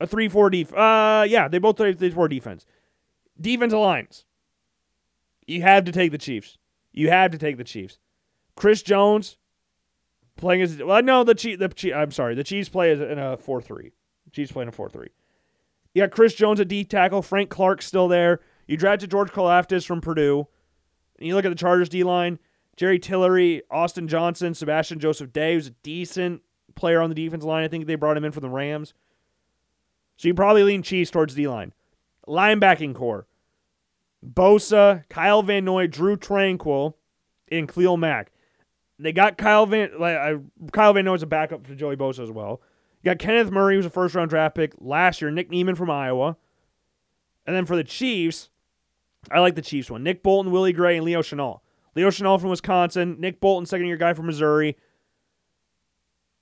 a three-four def. Uh, yeah, they both play three-four defense. Defensive lines. You have to take the Chiefs. You have to take the Chiefs. Chris Jones playing as well. No, the Chiefs. The Chiefs, I'm sorry. The Chiefs play in a four-three. Chiefs playing a four-three. You got Chris Jones at D tackle. Frank Clark still there. You drafted George Karlaftis from Purdue. And you look at the Chargers D line. Jerry Tillery, Austin Johnson, Sebastian Joseph Day, who's a decent player on the defense line. I think they brought him in from the Rams. So you probably lean Chiefs towards D line. Linebacking core. Bosa, Kyle Van Noy, Drew Tranquill, and Khalil Mack. They got Kyle Van Kyle Van Noy is a backup for Joey Bosa as well. You got Kenneth Murray, who's a first round draft pick last year. Nick Niemann from Iowa. And then for the Chiefs, I like the Chiefs one. Nick Bolton, Willie Gay, and Leo Chenal. Leo Chenal from Wisconsin. Nick Bolton, second year guy from Missouri.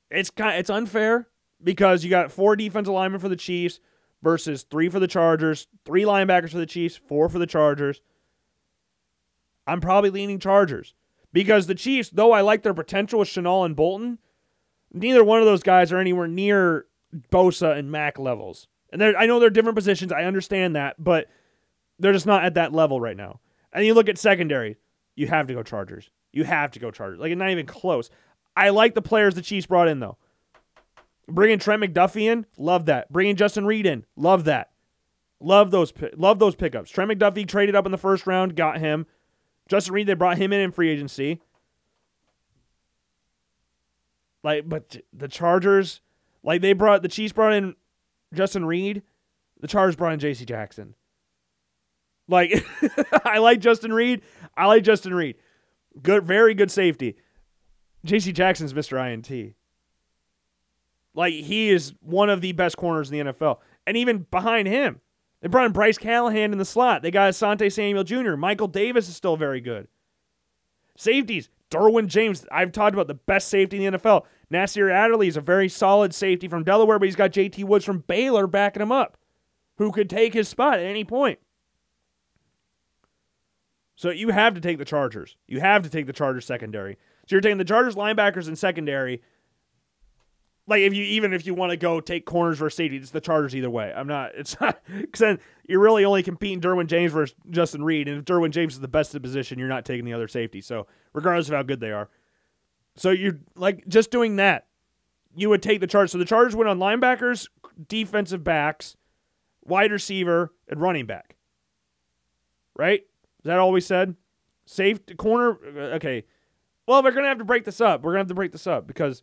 It's kind of, it's unfair because you got four defensive linemen for the Chiefs versus three for the Chargers, three linebackers for the Chiefs, four for the Chargers. I'm probably leaning Chargers because the Chiefs, though I like their potential with Chenal and Bolton, neither one of those guys are anywhere near Bosa and Mack levels. And I know they're different positions. I understand that, but they're just not at that level right now. And you look at secondary, you have to go Chargers. You have to go Chargers. Like, not even close. I like the players the Chiefs brought in, though. Bringing Trent McDuffie in, love that. Bringing Justin Reid in, love that. Love those, love those pickups. Trent McDuffie traded up in the first round, got him. Justin Reid, they brought him in in free agency. Like, but the Chargers, like they brought the Chiefs brought in Justin Reid, the Chargers brought in J.C. Jackson. Like, I like Justin Reid. I like Justin Reid. Good, very good safety. J.C. Jackson's Mr. INT. Like he is one of the best corners in the NFL, and even behind him, they brought in Bryce Callahan in the slot. They got Asante Samuel Jr. Michael Davis is still very good. Safeties, Derwin James. I've talked about the best safety in the NFL. Nasir Adderley is a very solid safety from Delaware, but he's got JT Woods from Baylor backing him up, who could take his spot at any point. So you have to take the Chargers. You have to take the Chargers secondary. So you're taking the Chargers linebackers and secondary. Like if you even if you want to go take corners versus safety, it's the Chargers either way. I'm not. It's not because then you're really only competing Derwin James versus Justin Reid, and if Derwin James is the best the position, you're not taking the other safety. So regardless of how good they are, so you're like just doing that, you would take the Chargers. So the Chargers went on linebackers, defensive backs, wide receiver, and running back. Right? Is that all we said? Safe corner. Uh, okay. Well, we're gonna have to break this up. We're gonna have to break this up because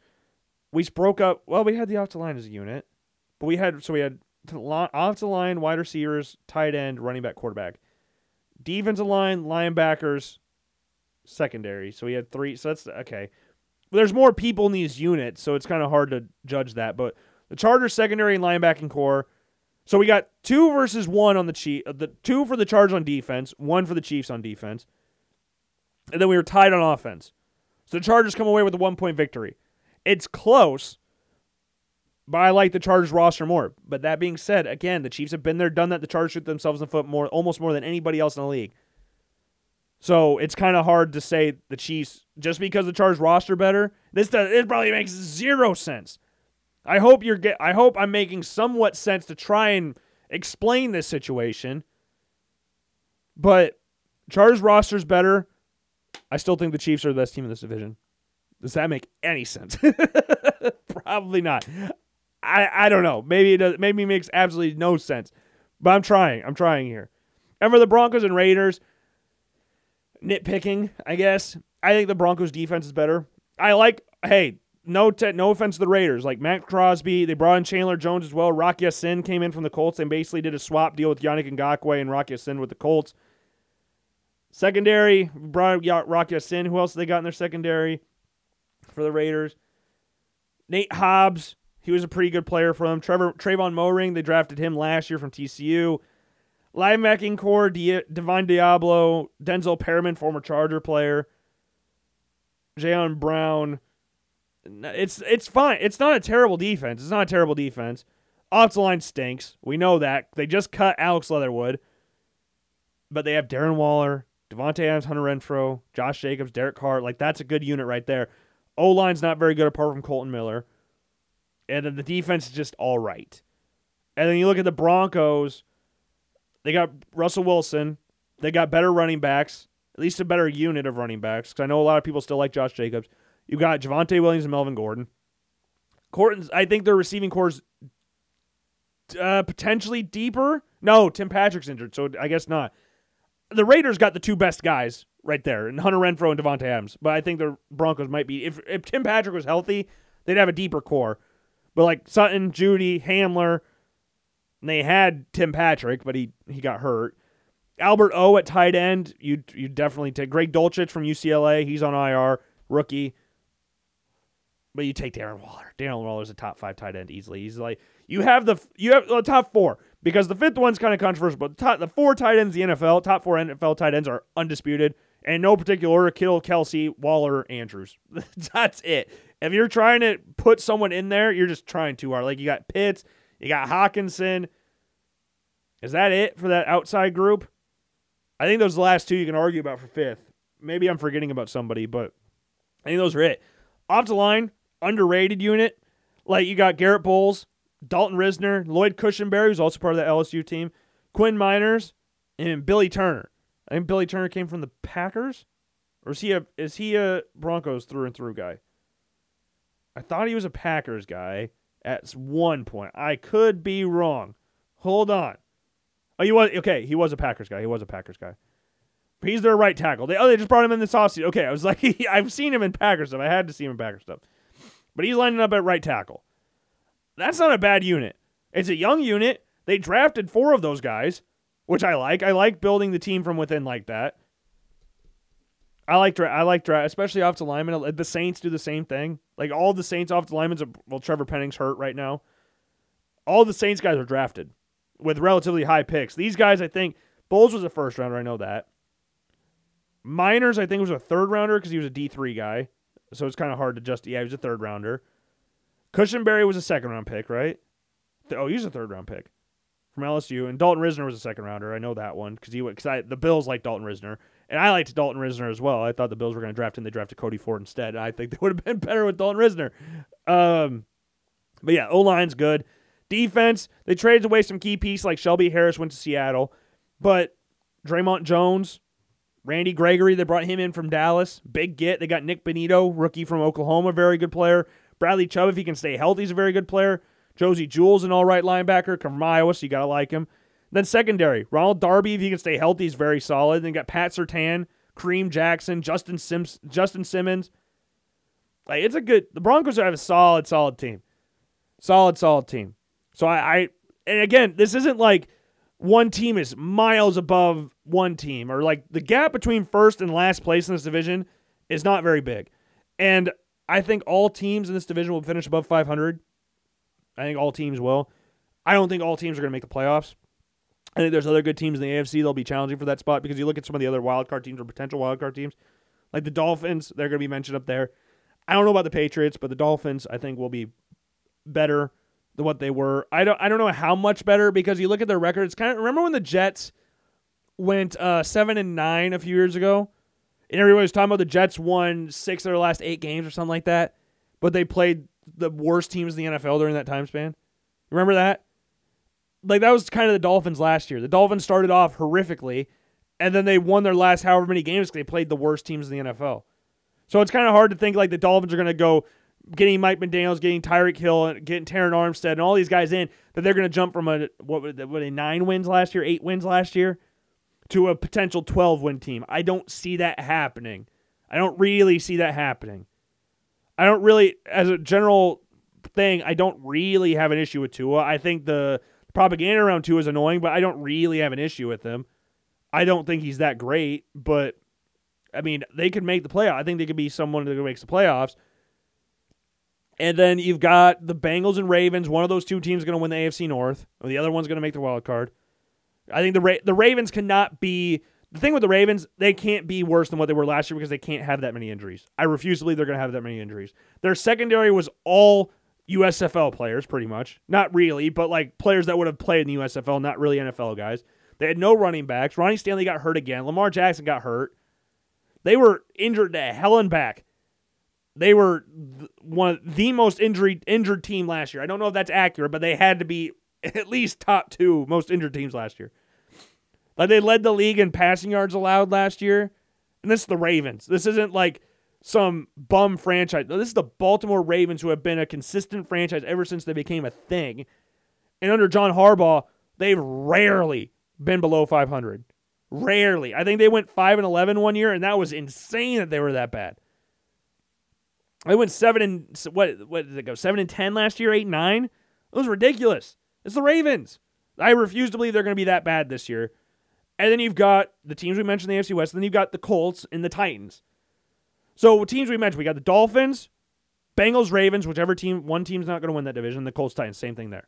we broke up. Well, we had the offensive line as a unit, but we had so we had offensive line, wide receivers, tight end, running back, quarterback, defensive line, linebackers, secondary. So we had three. So that's okay. There's more people in these units, so it's kind of hard to judge that. But the Chargers secondary and linebacking core. So we got two versus one on the Chief, uh, the two for the Charge on defense, one for the Chiefs on defense, and then we were tied on offense. So the Chargers come away with a one point victory. It's close, but I like the Chargers roster more. But that being said, again, the Chiefs have been there, done that. The Chargers shoot themselves in the foot more, almost more than anybody else in the league. So it's kind of hard to say the Chiefs just because the Chargers roster better. This does, it probably makes zero sense. I hope you're get. I hope I'm making somewhat sense to try and explain this situation. But Chargers roster's better. I still think the Chiefs are the best team in this division. Does that make any sense? Probably not. I, I don't know. Maybe it does. Maybe it makes absolutely no sense. But I'm trying. I'm trying here. And for the Broncos and Raiders, nitpicking, I guess. I think the Broncos defense is better. I like. Hey, no, te- no offense to the Raiders. Like Maxx Crosby, they brought in Chandler Jones as well. Rocky Ya-Sin came in from the Colts and basically did a swap deal with Yannick Ngakoue and Rocky Ya-Sin with the Colts. Secondary brought Rock Ya-Sin. Who else they got in their secondary? for the Raiders. Nate Hobbs, he was a pretty good player for them. Trevor Trayvon Moehrig, they drafted him last year from TCU. Linebacking core, Di- Divine Deablo, Denzel Perryman, former Charger player, Jayon Brown. It's it's fine. It's not a terrible defense. It's not a terrible defense. Off the line stinks. We know that. They just cut Alex Leatherwood. But they have Darren Waller, Davante Adams, Hunter Renfrow, Josh Jacobs, Derek Carr. Like that's a good unit right there. O line's not very good apart from Colton Miller. And then the defense is just all right. And then you look at the Broncos, they got Russell Wilson. They got better running backs, at least a better unit of running backs. Because I know a lot of people still like Josh Jacobs. You got Javonte Williams and Melvin Gordon. Corton's, I think their receiving core's uh, potentially deeper. No, Tim Patrick's injured, so I guess not. The Raiders got the two best guys right there, and Hunter Renfrow and Davante Adams. But I think the Broncos might be if if Tim Patrick was healthy, they'd have a deeper core. But like Sutton, Jeudy, Hamler, they had Tim Patrick, but he he got hurt. Albert O at tight end, you you definitely take Greg Dulcich from UCLA. He's on IR, rookie. But you take Darren Waller. Darren Waller's a top five tight end easily. He's like you have the you have the top four because the fifth one's kind of controversial. But the, top, the four tight ends the NFL, top four NFL tight ends are undisputed, and no particular order: Kittle, Kelce, Waller, Andrews. That's it. If you're trying to put someone in there, you're just trying too hard. Like you got Pitts, you got Hockenson. Is that it for that outside group? I think those are the last two you can argue about for fifth. Maybe I'm forgetting about somebody, but I think those are it. Off the line, underrated unit. Like you got Garrett Bolles, Dalton Risner, Lloyd Cushenberry, who's also part of the LSU team, Quinn Meinerz, and Billy Turner. I think Billy Turner came from the Packers, or is he a is he a Broncos through and through guy? I thought he was a Packers guy at one point. I could be wrong. Hold on. Oh, he was okay. He was a Packers guy. He was a Packers guy. He's their right tackle. They oh they just brought him in this offseason. Okay, I was like I've seen him in Packers stuff. I had to see him in Packers stuff, but he's lining up at right tackle. That's not a bad unit. It's a young unit. They drafted four of those guys, which I like. I like building the team from within like that. I like dra- I like draft, especially off the linemen. The Saints do the same thing. Like all the Saints off the linemen. Well, Trevor Penning's hurt right now. All the Saints guys are drafted with relatively high picks. These guys, I think, Bolles was a first rounder. I know that. Meinerz, I think, was a third rounder because he was a D three guy, so it's kind of hard to just. Yeah, he was a third rounder. Cushenberry was a second round pick, right? Oh, he's a third round pick from LSU, and Dalton Risner was a second rounder. I know that one because he because the Bills like Dalton Risner, and I liked Dalton Risner as well. I thought the Bills were going to draft him. They drafted Cody Ford instead. I think they would have been better with Dalton Risner. Um, but yeah, O line's good. Defense, they traded away some key pieces like Shelby Harris went to Seattle, but Dre'Mont Jones, Randy Gregory, they brought him in from Dallas. Big get. They got Nik Bonitto, rookie from Oklahoma, very good player. Bradley Chubb, if he can stay healthy, is a very good player. Josey Jewell's an all right linebacker, come from Iowa, so you got to like him. Then secondary, Ronald Darby, if he can stay healthy, is very solid. Then you got Pat Surtain, Kareem Jackson, Justin Sims, Justin Simmons. Like it's a good. The Broncos have a solid, solid team, solid, solid team. So I, I and again, this isn't like one team is miles above one team or like the gap between first and last place in this division is not very big. And I think all teams in this division will finish above 500. I think all teams will. I don't think all teams are going to make the playoffs. I think there's other good teams in the AFC that'll be challenging for that spot because you look at some of the other wild card teams or potential wild card teams, like the Dolphins, they're going to be mentioned up there. I don't know about the Patriots, but the Dolphins I think will be better what they were. I don't I don't know how much better because you look at their record. It's kind of remember when the Jets went uh, seven and nine a few years ago, and everybody was talking about the Jets won six of their last eight games or something like that, but they played the worst teams in the NFL during that time span. Remember that? Like that was kind of the Dolphins last year. The Dolphins started off horrifically, and then they won their last however many games because they played the worst teams in the NFL. So it's kind of hard to think like the Dolphins are going to go getting Mike McDaniel's, getting Tyreek Hill, and getting Terron Armstead, and all these guys in that they're going to jump from a what what a nine wins last year, eight wins last year, to a potential twelve win team. I don't see that happening. I don't really see that happening. I don't really, as a general thing, I don't really have an issue with Tua. I think the propaganda around Tua is annoying, but I don't really have an issue with him. I don't think he's that great, but I mean, they could make the playoff. I think they could be someone that makes the playoffs. And then you've got the Bengals and Ravens. One of those two teams is going to win the AFC North, or the other one's going to make the wild card. I think the Ra- the Ravens cannot be the thing with the Ravens. They can't be worse than what they were last year because they can't have that many injuries. I refuse to believe they're going to have that many injuries. Their secondary was all USFL players, pretty much. Not really, but like players that would have played in the USFL, not really NFL guys. They had no running backs. Ronnie Stanley got hurt again. Lamar Jackson got hurt. They were injured to hell and back. They were one the most injury injured team last year. I don't know if that's accurate, but they had to be at least top two most injured teams last year. Like they led the league in passing yards allowed last year. And this is the Ravens. This isn't like some bum franchise. This is the Baltimore Ravens who have been a consistent franchise ever since they became a thing. And under John Harbaugh, they've rarely been below 500. Rarely. I think they went 5 and 11 one year and that was insane that they were that bad. They went 7 and what what did they go? 7 and 10 last year, 8 9. It was ridiculous. It's the Ravens. I refuse to believe they're going to be that bad this year. And then you've got the teams we mentioned the AFC West, and then you've got the Colts and the Titans. So teams we mentioned, we got the Dolphins, Bengals, Ravens, whichever team one team's not going to win that division, the Colts Titans, same thing there.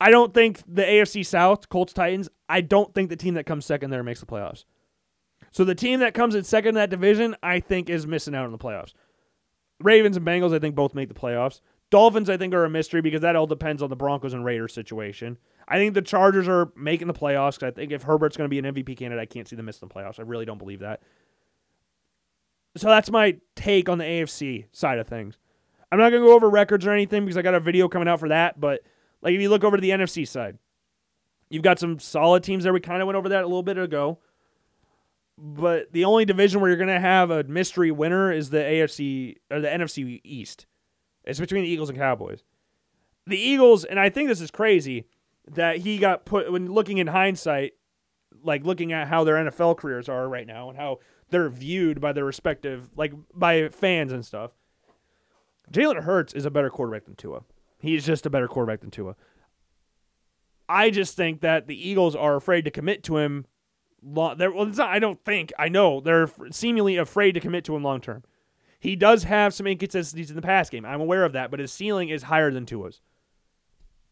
I don't think the AFC South, Colts Titans, I don't think the team that comes second there makes the playoffs. So the team that comes in second in that division, I think is missing out on the playoffs. Ravens and Bengals, I think both make the playoffs. Dolphins, I think, are a mystery because that all depends on the Broncos and Raiders situation. I think the Chargers are making the playoffs. I think if Herbert's going to be an MVP candidate, I can't see them missing the playoffs. I really don't believe that. So that's my take on the AFC side of things. I'm not going to go over records or anything because I got a video coming out for that. But like if you look over to the NFC side, you've got some solid teams there. We kind of went over that a little bit ago. But the only division where you're going to have a mystery winner is the AFC or the NFC East. It's between the Eagles and Cowboys. The Eagles, and I think this is crazy that he got put when looking in hindsight, like looking at how their NFL careers are right now and how they're viewed by their respective, like by fans and stuff. Jalen Hurts is a better quarterback than Tua. He's just a better quarterback than Tua. I just think that the Eagles are afraid to commit to him. Well, not, I don't think. I know they're seemingly afraid to commit to him long term. He does have some inconsistencies in the pass game. I'm aware of that, but his ceiling is higher than Tua's.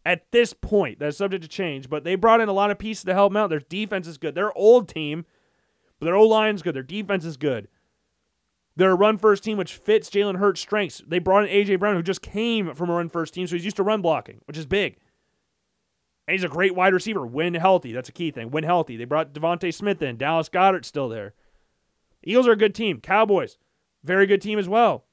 At this point, that's subject to change, but they brought in a lot of pieces to help him out. Their defense is good. Their old team, but their O line's good. Their defense is good. They're a run first team, which fits Jalen Hurts' strengths. They brought in A.J. Brown, who just came from a run first team, so he's used to run blocking, which is big. And he's a great wide receiver. Win healthy. That's a key thing. Win healthy. They brought DeVonta Smith in. Dallas Goedert's still there. Eagles are a good team. Cowboys, very good team as well.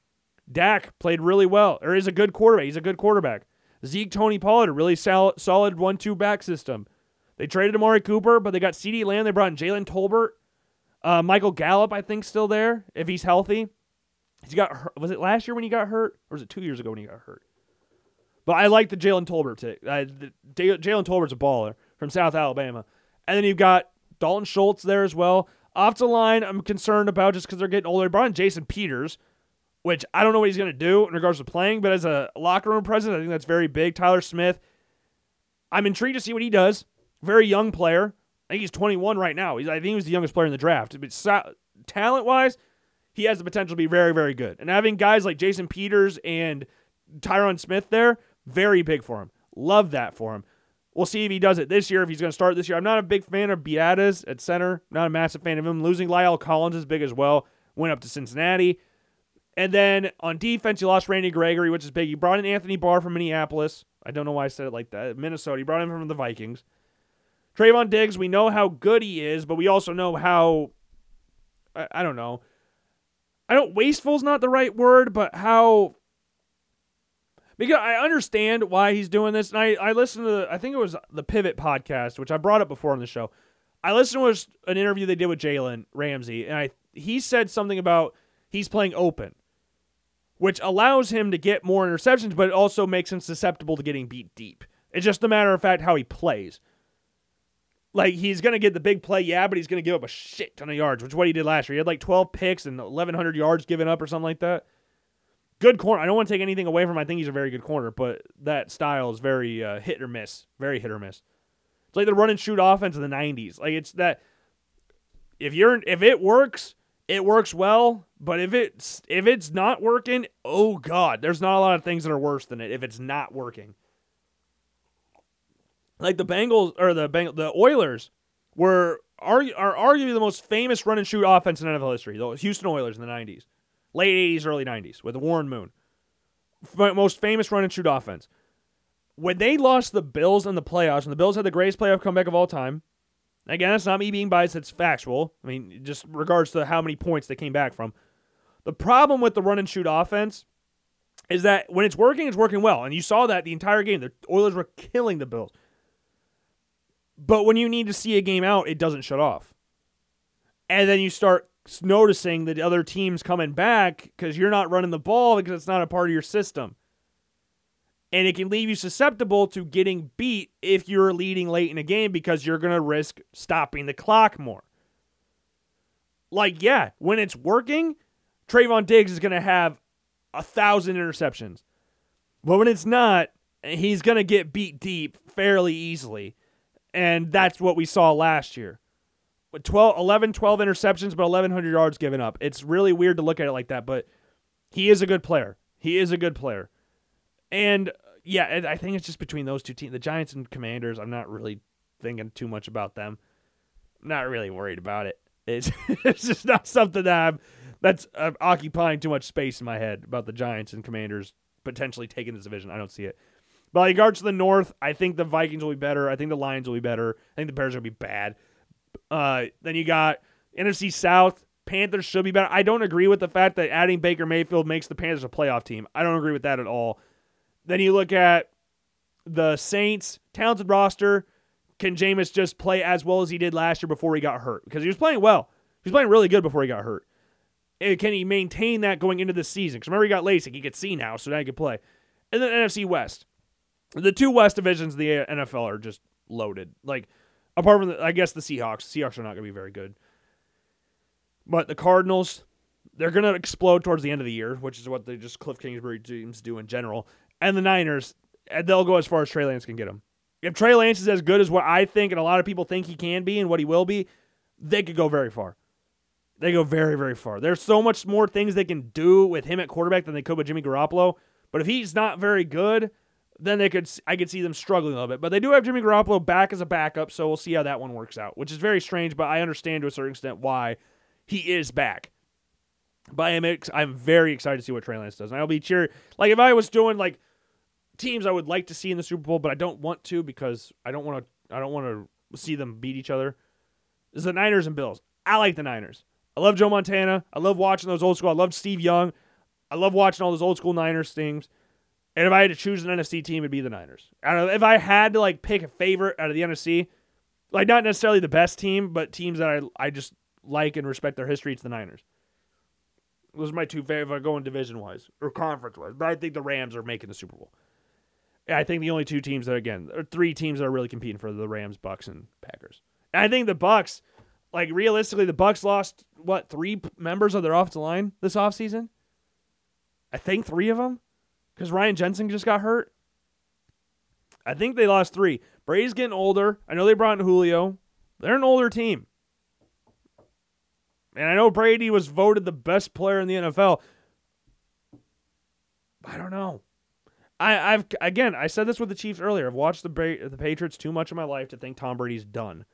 Dak played really well, or is a good quarterback. He's a good quarterback. Zeke, Tony Pollard, a really sol- solid one-two back system. They traded Amari Cooper, but they got CeeDee Lamb. They brought in Jalen Tolbert. Uh, Michael Gallup, I think, still there if he's healthy. He got. Was it last year when he got hurt, or was it two years ago when he got hurt? But I like the Jalen Tolbert take. Uh, Jalen Tolbert's a baller from South Alabama, and then you've got Dalton Schultz there as well. Off the line, I'm concerned about just because they're getting older. They brought in Jason Peters, which I don't know what he's going to do in regards to playing, but as a locker room president, I think that's very big. Tyler Smith, I'm intrigued to see what he does. Very young player. I think he's 21 right now. He's, I think he was the youngest player in the draft. But so, talent wise, he has the potential to be very, very good. And having guys like Jason Peters and Tyron Smith there, very big for him. Love that for him. We'll see if he does it this year, if he's going to start this year. I'm not a big fan of Biadasz at center. Not a massive fan of him. Losing La'el Collins is big as well. Went up to Cincinnati. And then on defense, you lost Randy Gregory, which is big. You brought in Anthony Barr from Minneapolis. I don't know why I said it like that. Minnesota. You brought him from the Vikings. Trevon Diggs, we know how good he is, but we also know how I, I don't know. I don't wasteful is not the right word, but how because I understand why he's doing this. And I, I listened to, the, I think it was the Pivot podcast, which I brought up before on the show. I listened to an interview they did with Jalen Ramsey, and I he said something about he's playing open, which allows him to get more interceptions, but it also makes him susceptible to getting beat deep. It's just a matter of fact how he plays. Like he's gonna get the big play, yeah, but he's gonna give up a shit ton of yards, which is what he did last year. He had like 12 picks and 1,100 yards given up or something like that good corner. I don't want to take anything away from him. I think he's a very good corner, but that style is very uh, hit or miss. Very hit or miss. It's like the run and shoot offense of the 90s. Like it's that if you're if it works, it works well, But if it's if it's not working, oh god, there's not a lot of things that are worse than it if it's not working. Like the Bengals or the Beng- the Oilers were are, are arguably the most famous run and shoot offense in NFL history. The Houston Oilers in the 90s, late 80s, early 90s with Warren Moon. Most famous run and shoot offense. When they lost the Bills in the playoffs, and the Bills had the greatest playoff comeback of all time, again, it's not me being biased, it's factual. I mean, just regards to how many points they came back from. The problem with the run and shoot offense is that when it's working, it's working well. And you saw that the entire game. The Oilers were killing the Bills. But when you need to see a game out, it doesn't shut off. And then you start noticing that other teams coming back because you're not running the ball because it's not a part of your system. And it can leave you susceptible to getting beat if you're leading late in a game because you're going to risk stopping the clock more. Like, yeah, when it's working, Trevon Diggs is going to have a thousand interceptions. But when it's not, he's going to get beat deep fairly easily. And that's what we saw last year. With 12, 11, 12 interceptions, but 1,100 yards given up. It's really weird to look at it like that, but he is a good player. He is a good player. And yeah, I think it's just between those two teams, the Giants and Commanders. I'm not really thinking too much about them. I'm not really worried about it. It's it's just not something that I'm that's uh, occupying too much space in my head about the Giants and Commanders potentially taking this division. I don't see it. But in regards to the North, I think the Vikings will be better. I think the Lions will be better. I think the Bears will be bad. Uh, then you got NFC South. Panthers should be better. I don't agree with the fact that adding Baker Mayfield makes the Panthers a playoff team. I don't agree with that at all. Then you look at the Saints, talented roster. Can Jameis just play as well as he did last year before he got hurt? Because he was playing well. He was playing really good before he got hurt. And can he maintain that going into the season? Because remember, he got LASIK. He could see now, so now he can play. And then NFC West. The two West divisions of the NFL are just loaded. Like, apart from, the, I guess, the Seahawks. Seahawks are not going to be very good. But the Cardinals, they're going to explode towards the end of the year, which is what they just Cliff Kingsbury teams do in general. And the Niners, eh, they'll go as far as Trey Lance can get them. If Trey Lance is as good as what I think and a lot of people think he can be and what he will be, they could go very far. They go very, very far. There's so much more things they can do with him at quarterback than they could with Jimmy Garoppolo. But if he's not very good, then they could I could see them struggling a little bit. But they do have Jimmy Garoppolo back as a backup, so we'll see how that one works out. Which is very strange, but I understand to a certain extent why he is back. But I am ex- I'm very excited to see what Trey Lance does. And I'll be cheering. Like if I was doing like teams I would like to see in the Super Bowl, but I don't want to because I don't want to. I don't want to see them beat each other. Is the Niners and Bills. I like the Niners. I love Joe Montana. I love watching those old school. I love Steve Young. I love watching all those old school Niners things. And if I had to choose an NFC team, it'd be the Niners. I don't know, if I had to like pick a favorite out of the NFC, like not necessarily the best team, but teams that I I just like and respect their history, it's the Niners. Those are my two favorite if I go in division wise or conference wise. But I think the Rams are making the Super Bowl. I think the only two teams that again, or three teams that are really competing for the Rams, Bucks, and Packers. And I think the Bucks, like realistically, the Bucks lost what three members of their offensive line this offseason? I think three of them because Ryan Jensen just got hurt. I think they lost three. Brady's getting older. I know they brought in Julio. They're an older team. And I know Brady was voted the best player in the NFL. I don't know. I, I've again, I said this with the Chiefs earlier. I've watched the the Patriots too much in my life to think Tom Brady's done.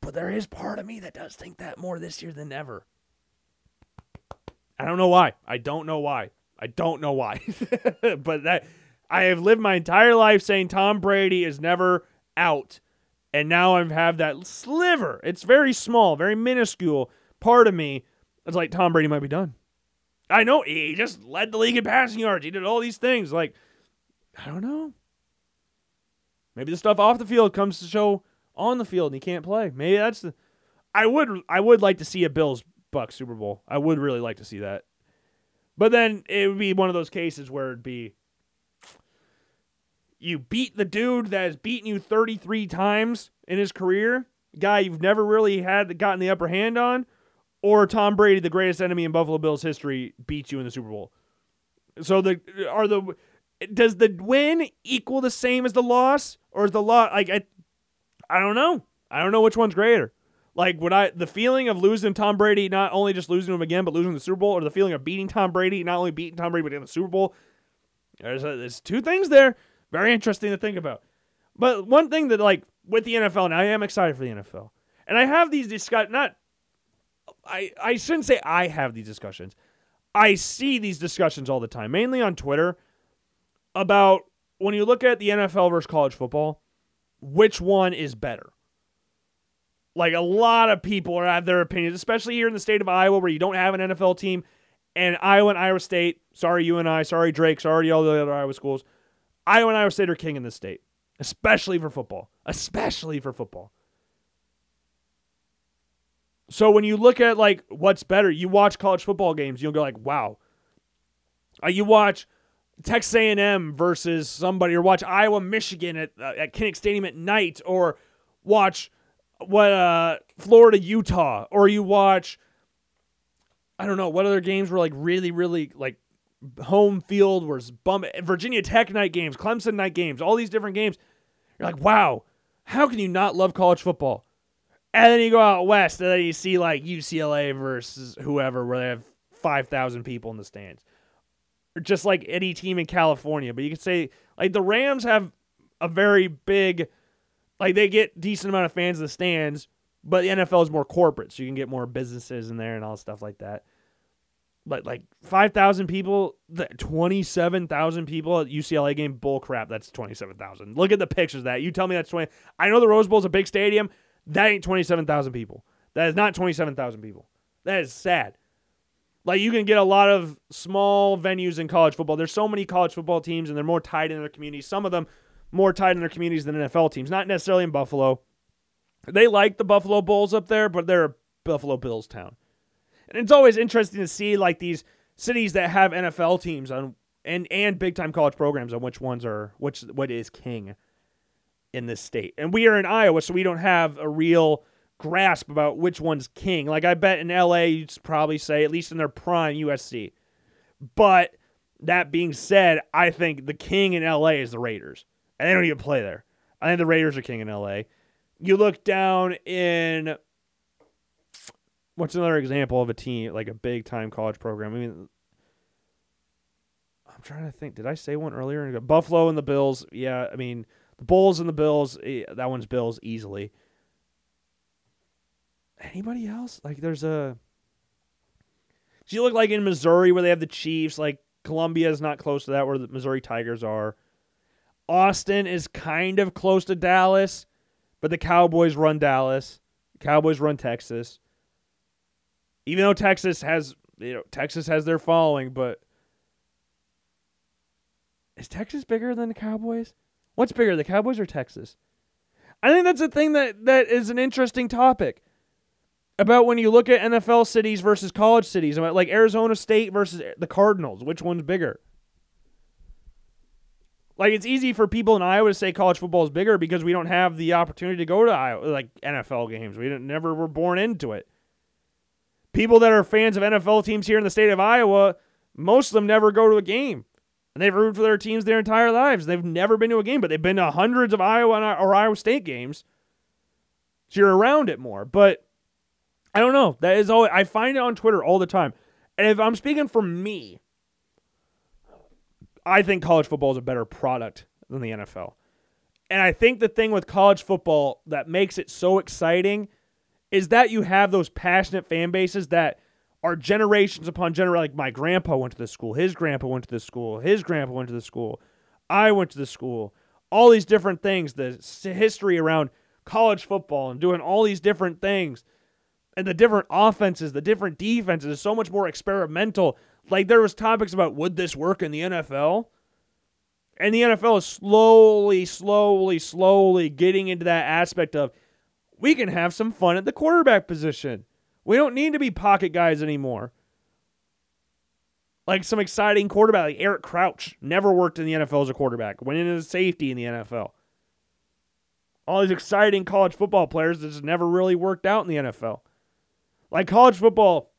But there is part of me that does think that more this year than ever. I don't know why. I don't know why. I don't know why. but that I have lived my entire life saying Tom Brady is never out. And now I have that sliver. It's very small, very minuscule part of me. It's like Tom Brady might be done. I know he just led the league in passing yards. He did all these things. Like, I don't know. Maybe the stuff off the field comes to show on the field and he can't play. Maybe that's the I would I would like to see a Bills Bucks Super Bowl. I would really like to see that. But then it would be one of those cases where it'd be you beat the dude that has beaten you 33 times in his career, guy you've never really had gotten the upper hand on, or Tom Brady, the greatest enemy in Buffalo Bills history, beats you in the Super Bowl. So the are the does the win equal the same as the loss, or is the loss like I, I don't know. I don't know which one's greater. Like when I the feeling of losing Tom Brady, not only just losing him again, but losing the Super Bowl, or the feeling of beating Tom Brady, not only beating Tom Brady but in the Super Bowl. There's, a, there's two things there. Very interesting to think about. But one thing that like with the NFL, and I am excited for the NFL, and I have these discuss not. I I shouldn't say I have these discussions. I see these discussions all the time, mainly on Twitter, about when you look at the NFL versus college football, which one is better? Like a lot of people have their opinions, especially here in the state of Iowa where you don't have an NFL team. And Iowa and Iowa State, sorry UNI, sorry Drake, sorry all the other Iowa schools. Iowa and Iowa State are king in this state, especially for football, especially for football. So when you look at like what's better, you watch college football games, you'll go like, wow. Uh, you watch Texas A&M versus somebody, or watch Iowa Michigan at uh, at Kinnick Stadium at night, or watch what uh, Florida Utah, or you watch I don't know what other games were like really really like home field was bum Virginia Tech night games, Clemson night games, all these different games. You're like, wow, how can you not love college football? And then you go out west, and then you see like UCLA versus whoever, where they have five thousand people in the stands, or just like any team in California. But you could say like the Rams have a very big, like they get decent amount of fans in the stands, but the NFL is more corporate, so you can get more businesses in there and all stuff like that. But like five thousand people, twenty seven thousand people at UCLA game, bull crap. That's twenty seven thousand. Look at the pictures that. You tell me that's twenty. I know the Rose Bowl is a big stadium. That ain't twenty seven thousand people. That is not twenty seven thousand people. That is sad. Like you can get a lot of small venues in college football. There's so many college football teams, and they're more tied in their community. Some of them more tied in their communities than NFL teams. Not necessarily in Buffalo. They like the Buffalo Bulls up there, but they're a Buffalo Bills town. And it's always interesting to see like these cities that have NFL teams on and and big time college programs on which ones are which what is king in this state. And we are in Iowa, so we don't have a real grasp about which one's king. Like I bet in LA you'd probably say at least in their prime USC. But that being said, I think the king in LA is the Raiders. And they don't even play there. I think the Raiders are king in LA. You look down in what's another example of a team like a big time college program? I mean, I'm trying to think. Did I say one earlier? Buffalo and the Bills. Yeah, I mean the Bulls and the Bills. Eh, that one's Bills easily. Anybody else? Like there's a. Do you look like in Missouri where they have the Chiefs? Like Columbia is not close to that where the Missouri Tigers are. Austin is kind of close to Dallas, but the Cowboys run Dallas. Cowboys run Texas even though Texas has you know Texas has their following, but is Texas bigger than the Cowboys? What's bigger, the Cowboys or Texas? I think that's a thing that that is an interesting topic about when you look at NFL cities versus college cities, about like Arizona State versus the Cardinals, which one's bigger? Like it's easy for people in Iowa to say college football is bigger because we don't have the opportunity to go to Iowa like NFL games. We never were born into it people that are fans of NFL teams here in the state of Iowa, most of them never go to a game. And they've rooted for their teams their entire lives. They've never been to a game, but they've been to hundreds of Iowa or Iowa State games. So you're around it more. But I don't know. That is all I find it on Twitter all the time. And if I'm speaking for me, I think college football is a better product than the NFL. And I think the thing with college football that makes it so exciting is that you have those passionate fan bases that are generations upon generation. Like my grandpa went to this school, his grandpa went to this school, his grandpa went to this school, I went to the school. All these different things, the history around college football and doing all these different things, and the different offenses, the different defenses is so much more experimental. Like there was topics about would this work in the NFL? And the NFL is slowly, slowly, slowly getting into that aspect of we can have some fun at the quarterback position. We don't need to be pocket guys anymore. Like some exciting quarterback, like Eric Crouch, never worked in the NFL as a quarterback, went into safety in the NFL. All these exciting college football players that just never really worked out in the NFL. Like college football,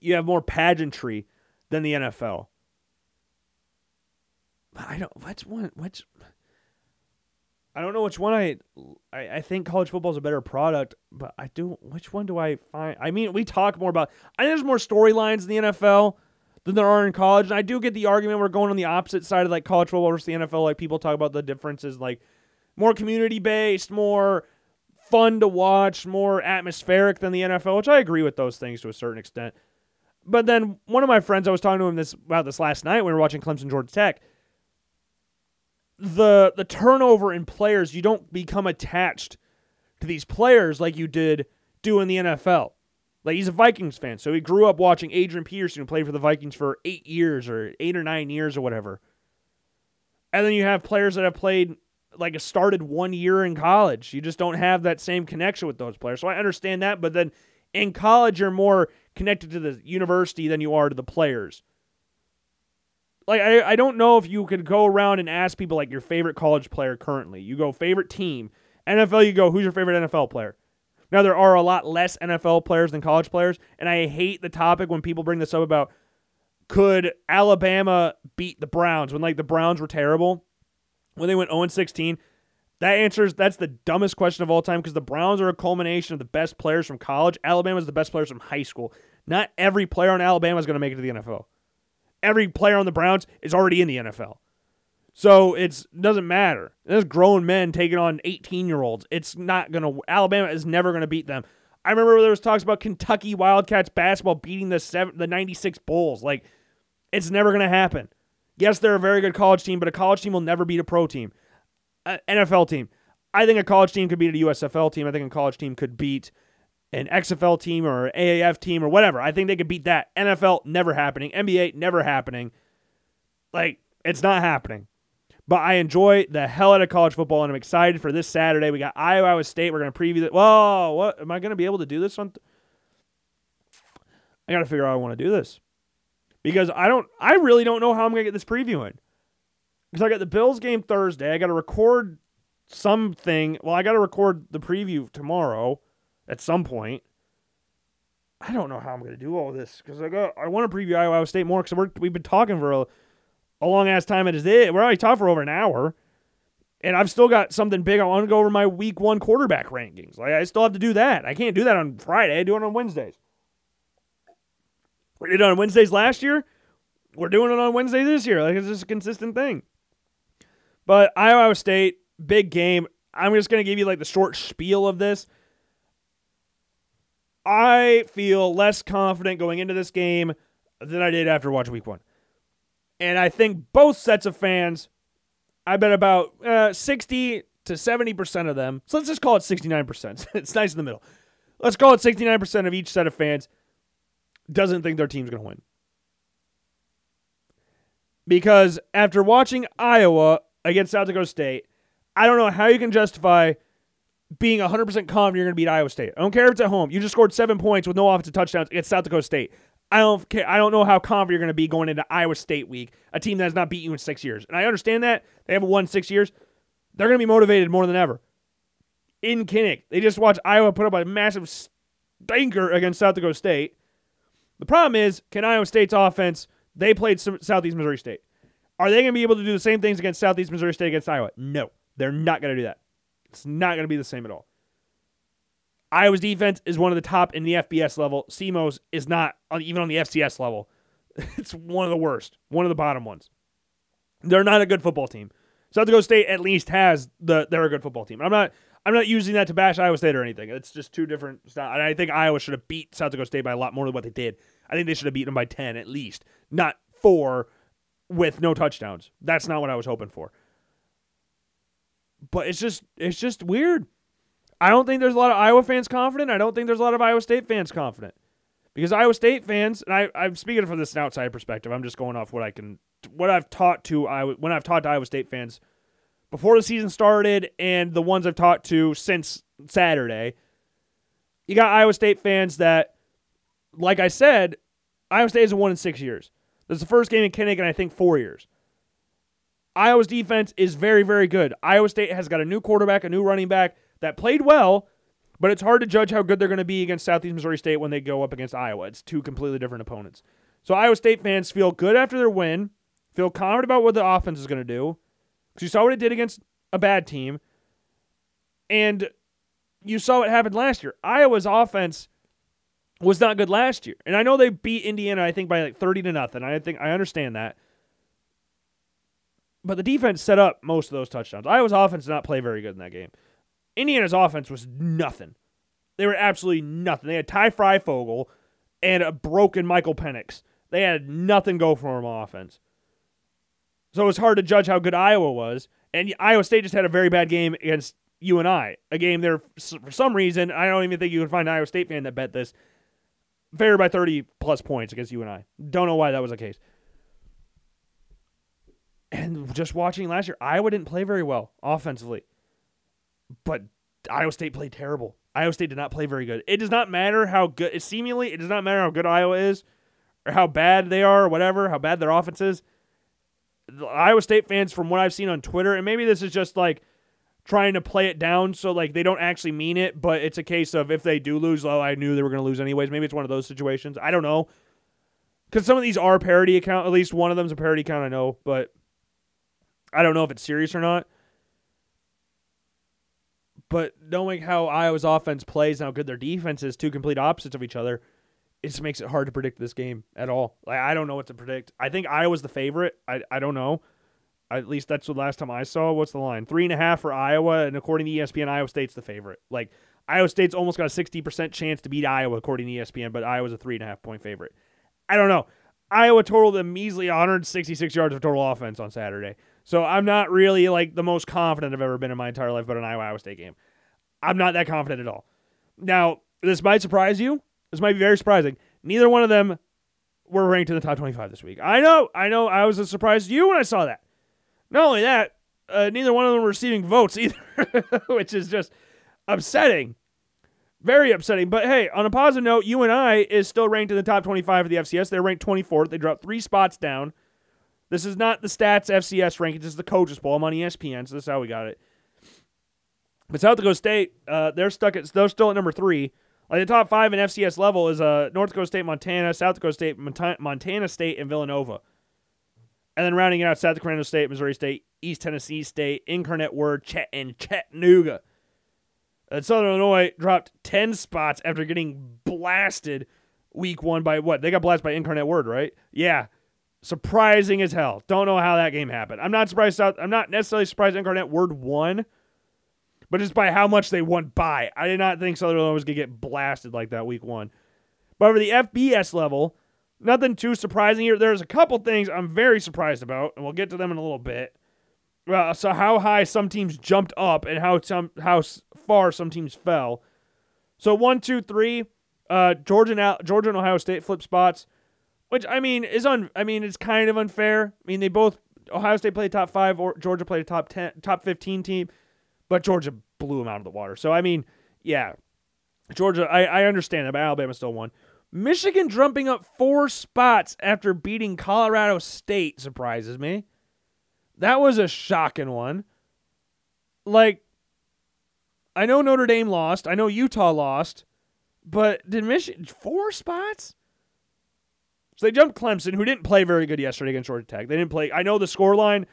you have more pageantry than the NFL. But I don't. What's one? What's I don't know which one I, I I think college football is a better product, but I do which one do I find? I mean, we talk more about. I think there's more storylines in the NFL than there are in college, and I do get the argument we're going on the opposite side of like college football versus the NFL. Like people talk about the differences, like more community based, more fun to watch, more atmospheric than the NFL, which I agree with those things to a certain extent. But then one of my friends, I was talking to him this about this last night when we were watching Clemson Georgia Tech the the turnover in players, you don't become attached to these players like you did do in the NFL. Like he's a Vikings fan, so he grew up watching Adrian Peterson played for the Vikings for eight years or eight or nine years or whatever. And then you have players that have played like a started one year in college. You just don't have that same connection with those players. So I understand that, but then in college you're more connected to the university than you are to the players like I, I don't know if you could go around and ask people like your favorite college player currently. You go favorite team. NFL you go who's your favorite NFL player? Now there are a lot less NFL players than college players, and I hate the topic when people bring this up about could Alabama beat the Browns when like the Browns were terrible when they went 0 16. That answers that's the dumbest question of all time because the Browns are a culmination of the best players from college. Alabama is the best players from high school. Not every player on Alabama is going to make it to the NFL every player on the Browns is already in the NFL. So it doesn't matter. There's grown men taking on 18 year olds. It's not gonna. Alabama is never gonna beat them. I remember there was talks about Kentucky Wildcats basketball beating the seven, the 96 Bulls. Like, it's never gonna happen. Yes, they're a very good college team, but a college team will never beat a pro team, NFL team. I think a college team could beat a USFL team. I think a college team could beat an XFL team or AAF team or whatever. I think they could beat that. NFL never happening. NBA never happening. Like it's not happening. But I enjoy the hell out of college football, and I'm excited for this Saturday. We got Iowa, State. We're gonna preview that. Whoa, what am I gonna be able to do this on? Th- I gotta figure out I want to do this because I don't. I really don't know how I'm gonna get this preview in. Because I got the Bills game Thursday. I got to record something. Well, I got to record the preview tomorrow at some point. I don't know how I'm going to do all this because I got I want to preview Iowa State more because we've been talking for a, a long ass time. It is it. We're already talking for over an hour, and I've still got something big. I want to go over my week one quarterback rankings. Like I still have to do that. I can't do that on Friday. I do it on Wednesdays. We did it on Wednesdays last year. We're doing it on Wednesday this year. Like it's just a consistent thing. But Iowa State, big game. I'm just going to give you like the short spiel of this. I feel less confident going into this game than I did after watching week one. And I think both sets of fans, I bet about uh, 60 to 70% of them, so let's just call it 69%. it's nice in the middle. Let's call it 69% of each set of fans doesn't think their team's going to win. Because after watching Iowa against South Dakota State, I don't know how you can justify being 100% confident you're going to beat Iowa State. I don't care if it's at home. You just scored seven points with no offensive touchdowns against South Dakota State. I don't care. I don't know how confident you're going to be going into Iowa State week, a team that has not beat you in six years. And I understand that they haven't won six years. They're going to be motivated more than ever. In Kinnick, they just watched Iowa put up a massive stinker against South Dakota State. The problem is, can Iowa State's offense? They played Southeast Missouri State. Are they going to be able to do the same things against Southeast Missouri State against Iowa? No, they're not going to do that. It's not going to be the same at all. Iowa's defense is one of the top in the FBS level. SEMO's is not even on the FCS level. It's one of the worst, one of the bottom ones. They're not a good football team. South Dakota State at least has the they're a good football team. I'm not I'm not using that to bash Iowa State or anything. It's just two different styles. And I think Iowa should have beat South Dakota State by a lot more than what they did. I think they should have beaten them by 10 at least, not four with no touchdowns. That's not what I was hoping for but it's just it's just weird. I don't think there's a lot of Iowa fans confident. I don't think there's a lot of Iowa State fans confident. Because Iowa State fans, and I, I'm speaking from this outside perspective. I'm just going off what I can, what I've taught to Iowa, when I've taught to Iowa State fans before the season started, and the ones I've taught to since Saturday. You got Iowa State fans that, like I said, Iowa State is a one in six years. This is the first game in Kinnick in I think four years. Iowa's defense is very, very good. Iowa State has got a new quarterback, a new running back that played well, but it's hard to judge how good they're going to be against Southeast Missouri State when they go up against Iowa. It's two completely different opponents. So Iowa State fans feel good after their win, feel confident about what the offense is going to do, because you saw what it did against a bad team. And you saw what happened last year. Iowa's offense was not good last year. And I know they beat Indiana, I think, by like 30 to nothing. I think I understand that. But the defense set up most of those touchdowns. Iowa's offense did not play very good in that game. Indiana's offense was nothing. They were absolutely nothing. They had Ty Fryfogle and a broken Michael Penix. They had nothing go for them on offense. So it was hard to judge how good Iowa was. And Iowa State just had a very bad game against UNI. A game there, for some reason, I don't even think you can find an Iowa State fan that bet this, favored by 30 plus points against UNI. Don't know why that was the case. And just watching last year, Iowa didn't play very well offensively. But Iowa State played terrible. Iowa State did not play very good. It does not matter how good, it seemingly, it does not matter how good Iowa is or how bad they are or whatever, how bad their offense is. The Iowa State fans, from what I've seen on Twitter, and maybe this is just like trying to play it down so like they don't actually mean it, but it's a case of if they do lose, oh, I knew they were going to lose anyways. Maybe it's one of those situations. I don't know. Because some of these are parody account. At least one of them's a parody account, I know, but I don't know if it's serious or not. But knowing how Iowa's offense plays and how good their defense is, two complete opposites of each other, it just makes it hard to predict this game at all. Like I don't know what to predict. I think Iowa's the favorite. I I don't know. At least that's the last time I saw. What's the line? Three and a half for Iowa, and according to ESPN, Iowa State's the favorite. Like Iowa State's almost got a sixty percent chance to beat Iowa, according to ESPN, but Iowa's a three and a half point favorite. I don't know. Iowa totaled a measly 166 yards of total offense on Saturday. So I'm not really like the most confident I've ever been in my entire life about an Iowa Iowa State game. I'm not that confident at all. Now, this might surprise you. This might be very surprising. Neither one of them were ranked in the top 25 this week. I know, I know. I was a surprise to you when I saw that. Not only that, uh, neither one of them receiving votes either, which is just upsetting. Very upsetting. But hey, on a positive note, UNI is still ranked in the top 25 of the FCS. They're ranked 24th. They dropped three spots down. This is not the stats FCS rankings. This is the coaches poll. I'm on ESPN, so this is how we got it. But South Dakota State, uh, they're stuck at they're still at number three. Like the top five in FCS level is uh, North Dakota State, Montana, South Dakota State, Montana State, and Villanova. And then rounding it out South Dakota State, Missouri State, East Tennessee State, Incarnate Word, Chet, and Chattanooga. And Southern Illinois dropped 10 spots after getting blasted week one by what? They got blasted by Incarnate Word, right? Yeah. Surprising as hell. Don't know how that game happened. I'm not surprised. South, I'm not necessarily surprised Incarnate Word won, but just by how much they won by. I did not think Southern Illinois was going to get blasted like that week one. But for the FBS level, nothing too surprising here. There's a couple things I'm very surprised about, and we'll get to them in a little bit. Uh, so how high some teams jumped up and how some how far some teams fell. So one, two, three. Uh, Georgia and Georgia and Ohio State flip spots which I mean is un. I mean it's kind of unfair. I mean they both Ohio State played top five, or Georgia played a top ten, top fifteen team, but Georgia blew them out of the water. So I mean, yeah, Georgia. I I understand that, but Alabama still won. Michigan jumping up four spots after beating Colorado State surprises me. That was a shocking one. Like, I know Notre Dame lost. I know Utah lost. But did Michigan four spots? So they jumped Clemson, who didn't play very good yesterday against Georgia Tech. They didn't play. I know the score line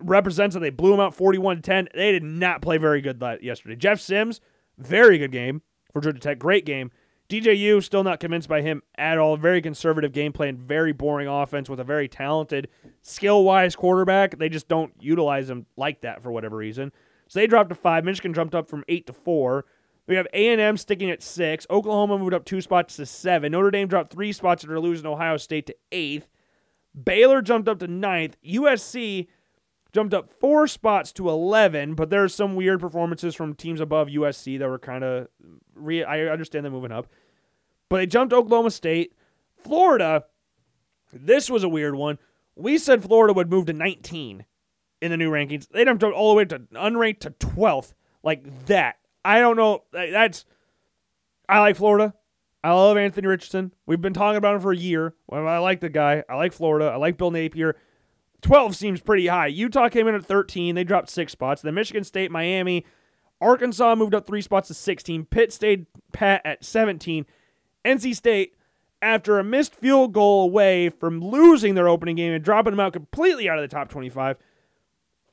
represents that they blew them out 41 10. They did not play very good yesterday. Jeff Sims, very good game for Georgia Tech. Great game. DJU, still not convinced by him at all. Very conservative gameplay and very boring offense with a very talented, skill wise quarterback. They just don't utilize him like that for whatever reason. So they dropped to five. Michigan jumped up from eight to four. We have A&M sticking at six. Oklahoma moved up two spots to seven. Notre Dame dropped three spots after losing Ohio State to eighth. Baylor jumped up to ninth. USC jumped up four spots to 11, but there's some weird performances from teams above USC that were kind of. Re- I understand them moving up. But they jumped Oklahoma State. Florida, this was a weird one. We said Florida would move to 19 in the new rankings. They jumped all the way to unranked to 12th. Like that. I don't know. That's I like Florida. I love Anthony Richardson. We've been talking about him for a year. I like the guy. I like Florida. I like Bill Napier. 12 seems pretty high. Utah came in at 13. They dropped six spots. Then Michigan State, Miami, Arkansas moved up three spots to 16. Pitt stayed pat at 17. NC State, after a missed field goal away from losing their opening game and dropping them out completely out of the top 25,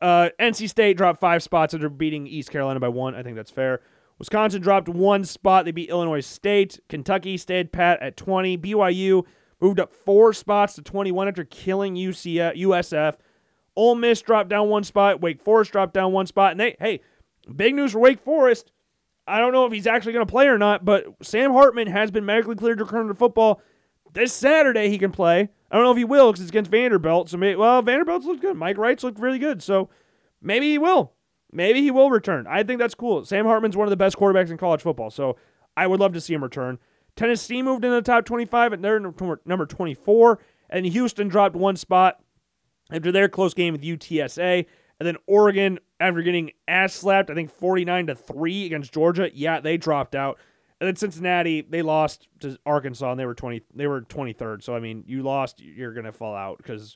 Uh, NC State dropped five spots after beating East Carolina by one. I think that's fair. Wisconsin dropped one spot. They beat Illinois State. Kentucky stayed pat at 20. BYU moved up four spots to 21 after killing UCF, USF. Ole Miss dropped down one spot. Wake Forest dropped down one spot. And they, hey, big news for Wake Forest. I don't know if he's actually going to play or not, but Sam Hartman has been medically cleared to return to football. This Saturday he can play. I don't know if he will because it's against Vanderbilt. So maybe, well, Vanderbilt's looked good. Mike Wright's looked really good. So maybe he will. Maybe he will return. I think that's cool. Sam Hartman's one of the best quarterbacks in college football. So I would love to see him return. Tennessee moved into the top 25 at their number 24, and Houston dropped one spot after their close game with UTSA. And then Oregon, after getting ass slapped, I think 49 to 3 against Georgia, yeah, they dropped out. And then Cincinnati, they lost to Arkansas and they were 20 they were 23rd. So I mean, you lost, you're going to fall out because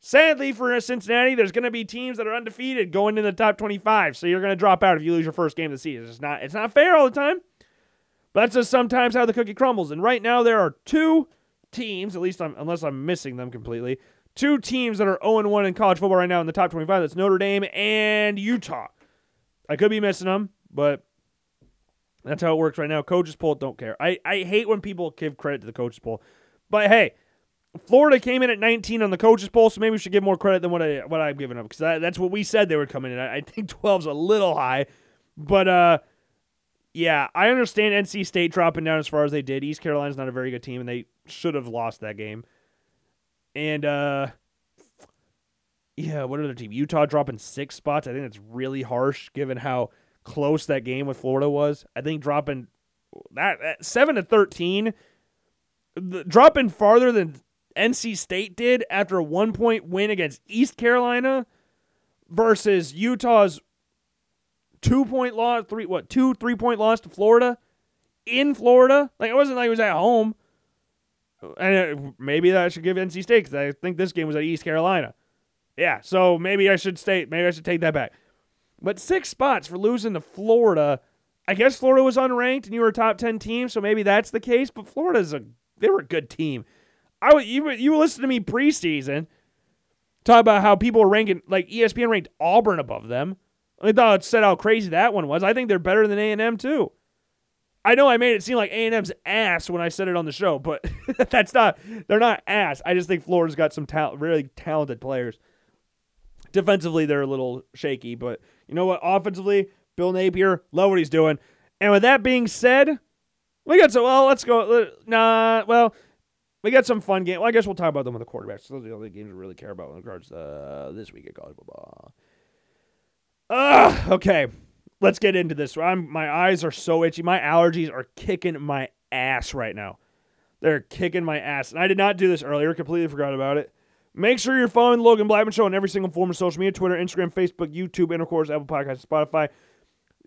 sadly for Cincinnati, there's going to be teams that are undefeated going in the top 25. So you're going to drop out if you lose your first game of the season. It's not it's not fair all the time. But that's just sometimes how the cookie crumbles. And right now there are two teams, at least I'm, unless I'm missing them completely, two teams that are 0 1 in college football right now in the top 25. That's Notre Dame and Utah. I could be missing them, but that's how it works right now. Coaches poll, don't care. I, I hate when people give credit to the coaches poll. But hey, Florida came in at 19 on the coaches poll, so maybe we should give more credit than what I what I've given them because that's what we said they were coming in. I, I think 12's a little high, but uh, yeah, I understand NC State dropping down as far as they did. East Carolina's not a very good team, and they should have lost that game. And uh, yeah, what other team? Utah dropping six spots. I think that's really harsh given how close that game with Florida was. I think dropping that, that seven to thirteen, the, dropping farther than NC State did after a one point win against East Carolina versus Utah's two point loss, three what two three point loss to Florida in Florida. Like it wasn't like it was at home. And it, maybe I should give NC State because I think this game was at East Carolina. Yeah, so maybe I should state maybe I should take that back. But six spots for losing to Florida. I guess Florida was unranked and you were a top ten team, so maybe that's the case. But Florida's a they were a good team. I would you you listen to me preseason talk about how people were ranking like ESPN ranked Auburn above them. I thought it said how crazy that one was. I think they're better than A and M too. I know I made it seem like A and M's ass when I said it on the show, but that's not. They're not ass. I just think Florida's got some ta- really talented players. Defensively, they're a little shaky, but you know what? Offensively, Bill Napier, love what he's doing. And with that being said, we got some. Well, let's go. Nah, well, we got some fun game. Well, I guess we'll talk about them with the quarterbacks. Those are the only games we really care about in regards to uh, this week at college football. Ugh, okay, let's get into this. I'm, my eyes are so itchy. My allergies are kicking my ass right now. They're kicking my ass. And I did not do this earlier, completely forgot about it. Make sure you're following Logan Blackman Show on every single form of social media Twitter, Instagram, Facebook, YouTube, Intercourse, Apple Podcasts, Spotify.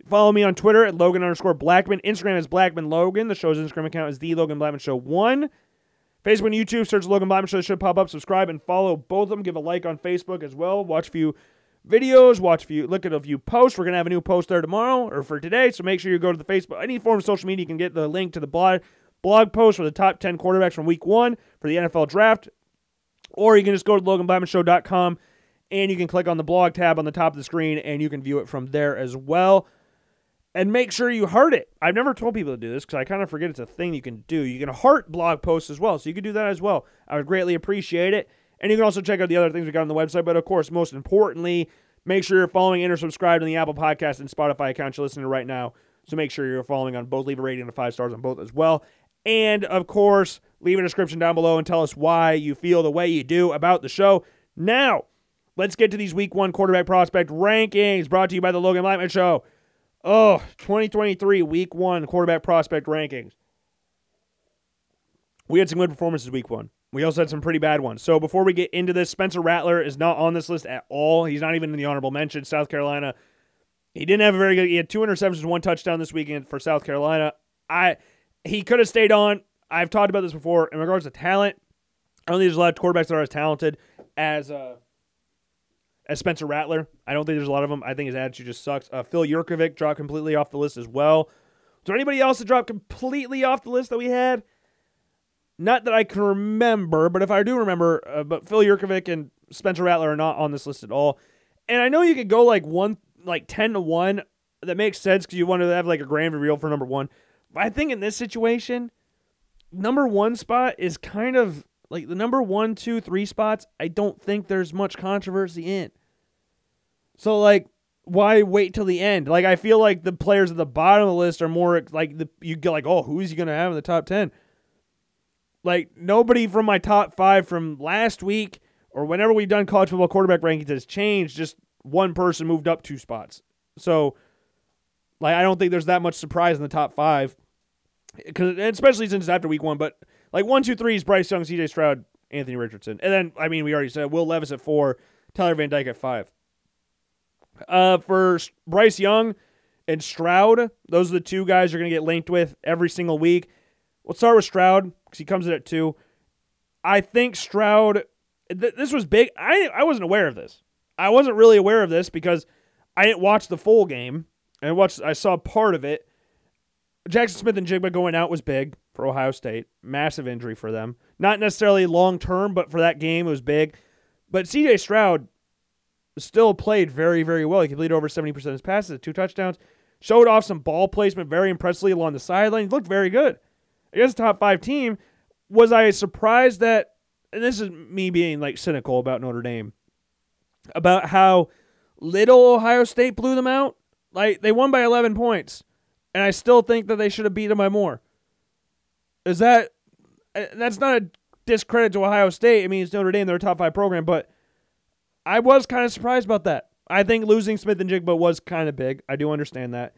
Follow me on Twitter at Logan underscore Blackman. Instagram is Blackman Logan. The show's Instagram account is The Logan Blackman Show 1. Facebook and YouTube, search Logan Blackman Show. It should pop up. Subscribe and follow both of them. Give a like on Facebook as well. Watch a few videos, watch a few, look at a few posts. We're gonna have a new post there tomorrow or for today, so make sure you go to the Facebook, any form of social media. You can get the link to the blog blog post for the top ten quarterbacks from Week One for the NFL Draft, or you can just go to LoganBlackmanShow.com and you can click on the blog tab on the top of the screen and you can view it from there as well. And make sure you heart it. I've never told people to do this because I kind of forget it's a thing you can do. You can heart blog posts as well, so you can do that as well. I would greatly appreciate it. And you can also check out the other things we got on the website. But of course, most importantly, make sure you're following and or subscribed on the Apple Podcast and Spotify accounts you're listening to right now. So make sure you're following on both. Leave a rating of five stars on both as well. And of course, leave a description down below and tell us why you feel the way you do about the show. Now, let's get to these week one quarterback prospect rankings brought to you by the Logan Blackman Show. Oh, 2023 week one quarterback prospect rankings. We had some good performances week one. We also had some pretty bad ones. So before we get into this, Spencer Rattler is not on this list at all. He's not even in the honorable mention. South Carolina. He didn't have a very good. He had two interceptions, one touchdown this weekend for South Carolina. I he could have stayed on. I've talked about this before in regards to talent. I don't think there's a lot of quarterbacks that are as talented as uh, as Spencer Rattler. I don't think there's a lot of them. I think his attitude just sucks. Uh, Phil Jurkovec dropped completely off the list as well. Is there anybody else that dropped completely off the list that we had? Not that I can remember, but if I do remember, uh, but Phil Jurkovec and Spencer Rattler are not on this list at all. And I know you could go like one, like ten to one. That makes sense because you want to have like a grand reveal for number one. But I think in this situation, number one spot is kind of like the number one, two, three spots. I don't think there's much controversy in. So like, why wait till the end? Like, I feel like the players at the bottom of the list are more like the you get like, oh, who's he gonna have in the top ten? Like nobody from my top five from last week or whenever we've done college football quarterback rankings has changed. Just one person moved up two spots. So, like, I don't think there's that much surprise in the top five, because especially since it's after week one. But like one, two, three is Bryce Young, C.J. Stroud, Anthony Richardson, and then I mean we already said Will Levis at four, Tyler Van Dyke at five. Uh, for Bryce Young and Stroud, those are the two guys you're to get linked with every single week. We'll start with Stroud because he comes in at two. I think Stroud. Th- this was big. I I wasn't aware of this. I wasn't really aware of this because I didn't watch the full game. I watched. I saw part of it. Jackson Smith-Njigba going out was big for Ohio State. Massive injury for them. Not necessarily long term, but for that game it was big. But CJ Stroud still played very, very well. He completed over 70% of his passes, two touchdowns, showed off some ball placement very impressively along the sideline. He looked very good. Against a top five team, was I surprised that, and this is me being like cynical about Notre Dame, about how little Ohio State blew them out? Like, they won by 11 points, and I still think that they should have beat them by more. Is that, eh, that's not a discredit to Ohio State. I mean, it's Notre Dame, they're a top five program, but I was kind of surprised about that. I think losing Smith-Njigba was kind of big. I do understand that.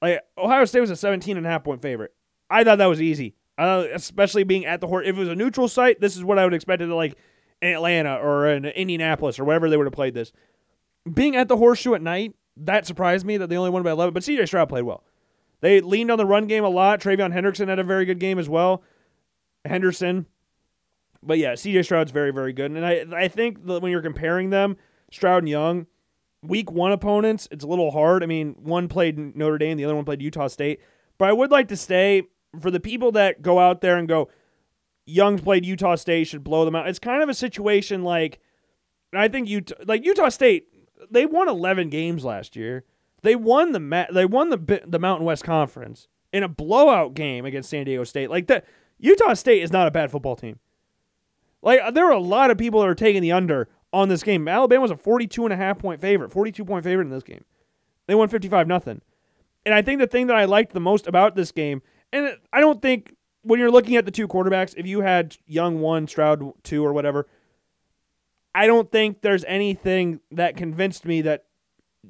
Like Ohio State was a 17 and a half point favorite. I thought that was easy. Uh, especially being at the horse. If it was a neutral site, this is what I would expect to like Atlanta or in Indianapolis or wherever they would have played this. Being at the horseshoe at night, that surprised me that they only won by 11. But CJ Stroud played well. They leaned on the run game a lot. TreVeyon Henderson had a very good game as well. Henderson, but yeah, CJ Stroud's very, very good. And I I think that when you're comparing them, Stroud and Young, week one opponents, it's a little hard. I mean, one played Notre Dame, the other one played Utah State. But I would like to stay for the people that go out there and go, Young played Utah State, should blow them out. It's kind of a situation like I think Utah like Utah State, they won 11 games last year. They won the they won the the Mountain West Conference in a blowout game against San Diego State. Like that Utah State is not a bad football team. Like uh, there are a lot of people that are taking the under on this game. Alabama was a 42 and a half point favorite, 42 point favorite in this game. They won 55 nothing. And I think the thing that I liked the most about this game, and I don't think when you're looking at the two quarterbacks, if you had Young one, Stroud two, or whatever, I don't think there's anything that convinced me that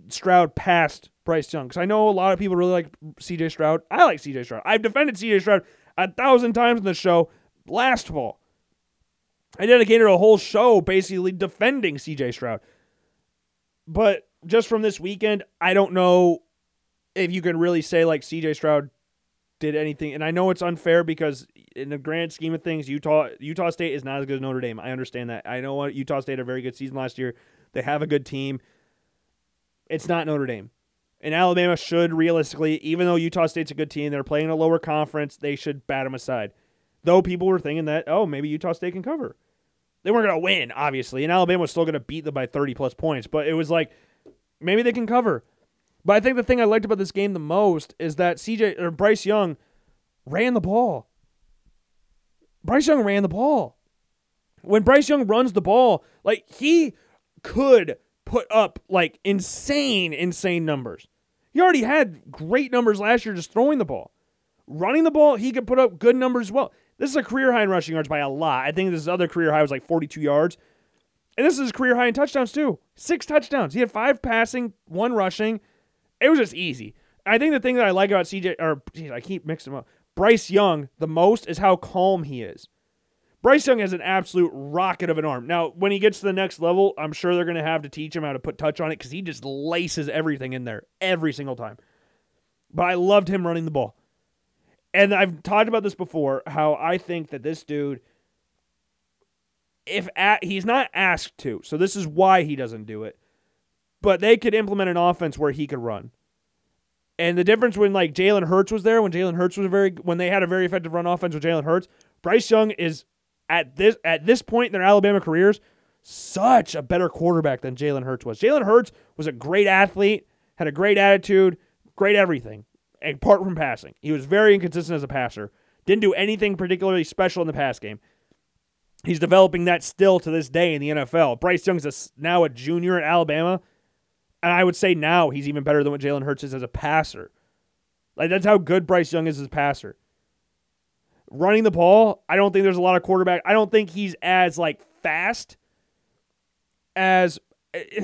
Stroud passed Bryce Young. Because I know a lot of people really like CJ Stroud. I like CJ Stroud. I've defended CJ Stroud a thousand times in the show last fall. I dedicated a whole show basically defending CJ Stroud. But just from this weekend, I don't know if you can really say like CJ Stroud did anything. And I know it's unfair because in the grand scheme of things, Utah Utah State is not as good as Notre Dame. I understand that. I know Utah State had a very good season last year. They have a good team. It's not Notre Dame. And Alabama should realistically, even though Utah State's a good team, they're playing a lower conference, they should bat them aside. Though people were thinking that, oh, maybe Utah State can cover. They weren't going to win, obviously, and Alabama was still going to beat them by 30 plus points, but it was like maybe they can cover. But I think the thing I liked about this game the most is that CJ or Bryce Young ran the ball. Bryce Young ran the ball. When Bryce Young runs the ball, like he could put up like insane, insane numbers. He already had great numbers last year just throwing the ball. Running the ball, he could put up good numbers as well. This is a career high in rushing yards by a lot. I think this other career high was like 42 yards. And this is his career high in touchdowns too. Six touchdowns. He had five passing, one rushing. It was just easy. I think the thing that I like about CJ, or geez, I keep mixing them up, Bryce Young the most is how calm he is. Bryce Young has an absolute rocket of an arm. Now, when he gets to the next level, I'm sure they're going to have to teach him how to put touch on it because he just laces everything in there every single time. But I loved him running the ball. And I've talked about this before how I think that this dude, if at, he's not asked to, so this is why he doesn't do it, but they could implement an offense where he could run. And the difference when like Jalen Hurts was there, when Jalen Hurts was very, when they had a very effective run offense with Jalen Hurts, Bryce Young is at this at this point in their Alabama careers such a better quarterback than Jalen Hurts was. Jalen Hurts was a great athlete, had a great attitude, great everything, apart from passing. He was very inconsistent as a passer. Didn't do anything particularly special in the pass game. He's developing that still to this day in the NFL. Bryce Young's a, now a junior at Alabama, and I would say now he's even better than what Jalen Hurts is as a passer. Like that's how good Bryce Young is as a passer. Running the ball, I don't think there's a lot of quarterback. I don't think he's as like fast as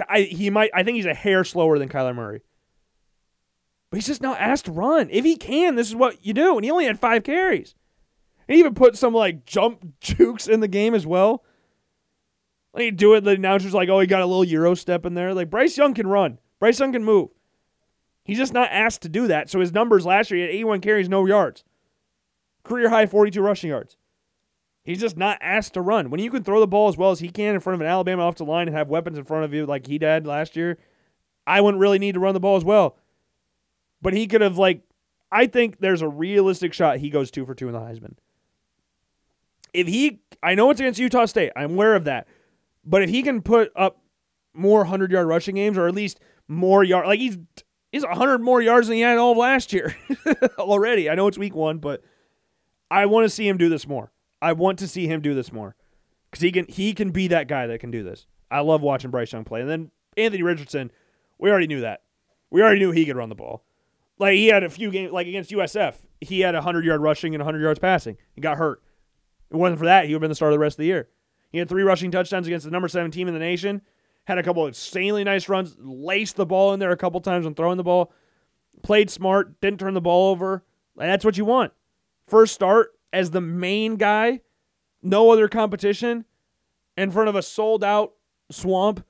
I he might I think he's a hair slower than Kyler Murray. But he's just not asked to run. If he can, this is what you do. And he only had five carries. And he even put some like jump jukes in the game as well. You do it, the announcer's like, oh, he got a little Euro step in there. Like Bryce Young can run. Bryce Young can move. He's just not asked to do that. So his numbers last year, he had 81 carries, no yards. Career high 42 rushing yards. He's just not asked to run. When you can throw the ball as well as he can in front of an Alabama offensive line and have weapons in front of you like he did last year, I wouldn't really need to run the ball as well. But he could have like I think there's a realistic shot he goes two for two in the Heisman. If he I know it's against Utah State, I'm aware of that. But if he can put up more hundred yard rushing games or at least more yard like he's he's hundred more yards than he had all of last year already. I know it's week one, but I want to see him do this more. I want to see him do this more because he can he can be that guy that can do this. I love watching Bryce Young play. And then Anthony Richardson, we already knew that. We already knew he could run the ball. Like he had a few games, like against USF, he had hundred yard rushing and hundred yards passing. He got hurt. If it wasn't for that, he would have been the starter the rest of the year. He had three rushing touchdowns against the number seven team in the nation. Had a couple of insanely nice runs, laced the ball in there a couple times when throwing the ball. Played smart, didn't turn the ball over. That's what you want. First start, as the main guy, no other competition, in front of a sold out swamp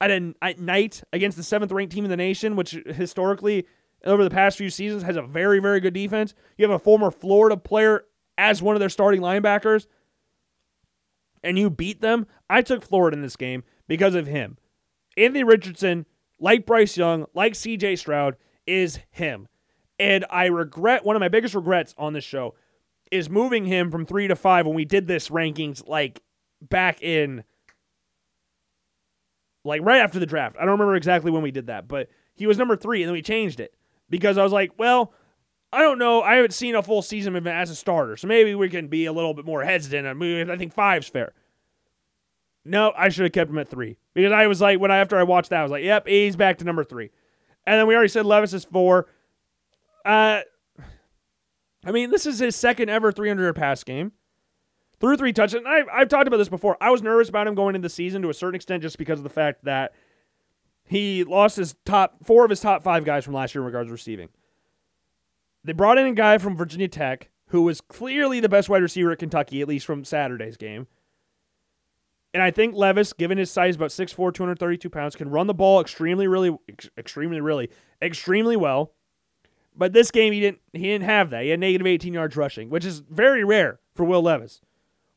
at, a, at night against the seventh ranked team in the nation, which historically, over the past few seasons, has a very, very good defense. You have a former Florida player as one of their starting linebackers, and you beat them. I took Florida in this game because of him. Anthony Richardson, like Bryce Young, like CJ Stroud, is him. And I regret one of my biggest regrets on this show is moving him from three to five when we did this rankings like back in like right after the draft. I don't remember exactly when we did that, but he was number three and then we changed it because I was like, well, I don't know. I haven't seen a full season of him as a starter, so maybe we can be a little bit more hesitant. I mean, I think five's fair. No, I should have kept him at three because I was like, when I after I watched that, I was like, yep, he's back to number three. And then we already said Levis is four. Uh, I mean, this is his second ever 300 pass game. Through three touchdowns. I've, I've talked about this before. I was nervous about him going into the season to a certain extent just because of the fact that he lost his top four of his top five guys from last year in regards to receiving. They brought in a guy from Virginia Tech who was clearly the best wide receiver at Kentucky, at least from Saturday's game. And I think Levis, given his size, about 6'4, 232 pounds, can run the ball extremely, really, extremely, really, extremely well. But this game he didn't he didn't have that. He had negative 18 yards rushing, which is very rare for Will Levis.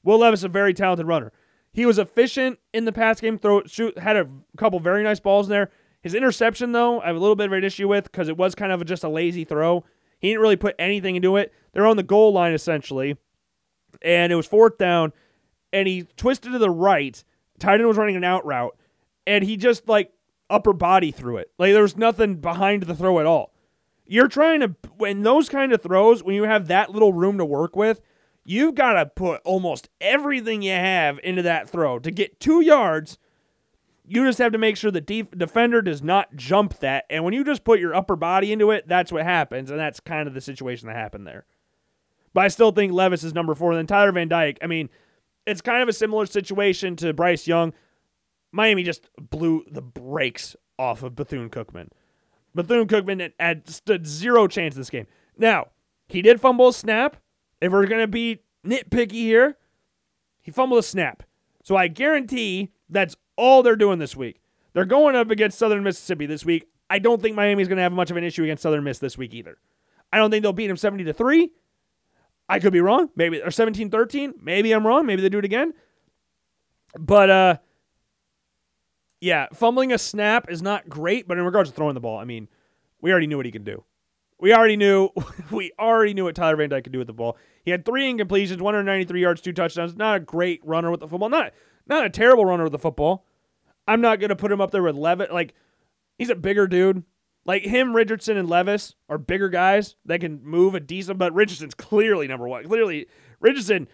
Will Levis a very talented runner. He was efficient in the pass game. Throw shoot had a couple very nice balls in there. His interception though, I have a little bit of an issue with because it was kind of just a lazy throw. He didn't really put anything into it. They're on the goal line essentially, and it was fourth down, and he twisted to the right. Tight end was running an out route, and he just like upper body threw it. Like there was nothing behind the throw at all. You're trying to when those kind of throws, when you have that little room to work with, you've got to put almost everything you have into that throw to get two yards. You just have to make sure the def- defender does not jump that. And when you just put your upper body into it, that's what happens. And that's kind of the situation that happened there. But I still think Levis is number four. And then Tyler Van Dyke, I mean, it's kind of a similar situation to Bryce Young. Miami just blew the brakes off of Bethune Cookman. Bethune Cookman had stood zero chance in this game. Now, he did fumble a snap. If we're going to be nitpicky here, he fumbled a snap. So I guarantee that's all they're doing this week. They're going up against Southern Mississippi this week. I don't think Miami's going to have much of an issue against Southern Miss this week either. I don't think they'll beat them 70 to 3. I could be wrong. Maybe or 17-13. Maybe I'm wrong. Maybe they do it again. But uh yeah, fumbling a snap is not great, but in regards to throwing the ball, I mean, we already knew what he could do. We already knew we already knew what Tyler Van Dyke could do with the ball. He had three incompletions, 193 yards, two touchdowns. Not a great runner with the football. Not Not a terrible runner of the football. I'm not going to put him up there with Levis. Like, he's a bigger dude. Like him, Richardson, and Levis are bigger guys that can move a decent, but Richardson's clearly number one. Clearly, Richardson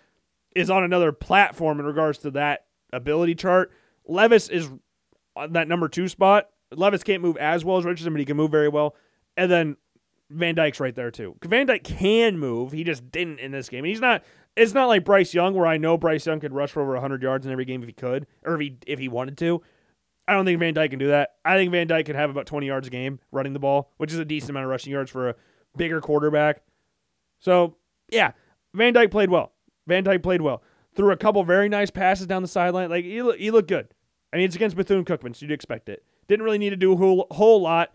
is on another platform in regards to that ability chart. Levis is on that number two spot. Levis can't move as well as Richardson, but he can move very well. And then Van Dyke's right there too. Van Dyke can move. He just didn't in this game. And he's not. It's not like Bryce Young, where I know Bryce Young could rush for over 100 yards in every game if he could, or if he if he wanted to. I don't think Van Dyke can do that. I think Van Dyke can have about 20 yards a game running the ball, which is a decent amount of rushing yards for a bigger quarterback. So, yeah, Van Dyke played well. Van Dyke played well. Threw a couple very nice passes down the sideline. Like, he, he looked good. I mean, it's against Bethune Cookman, so you'd expect it. Didn't really need to do a whole, whole lot.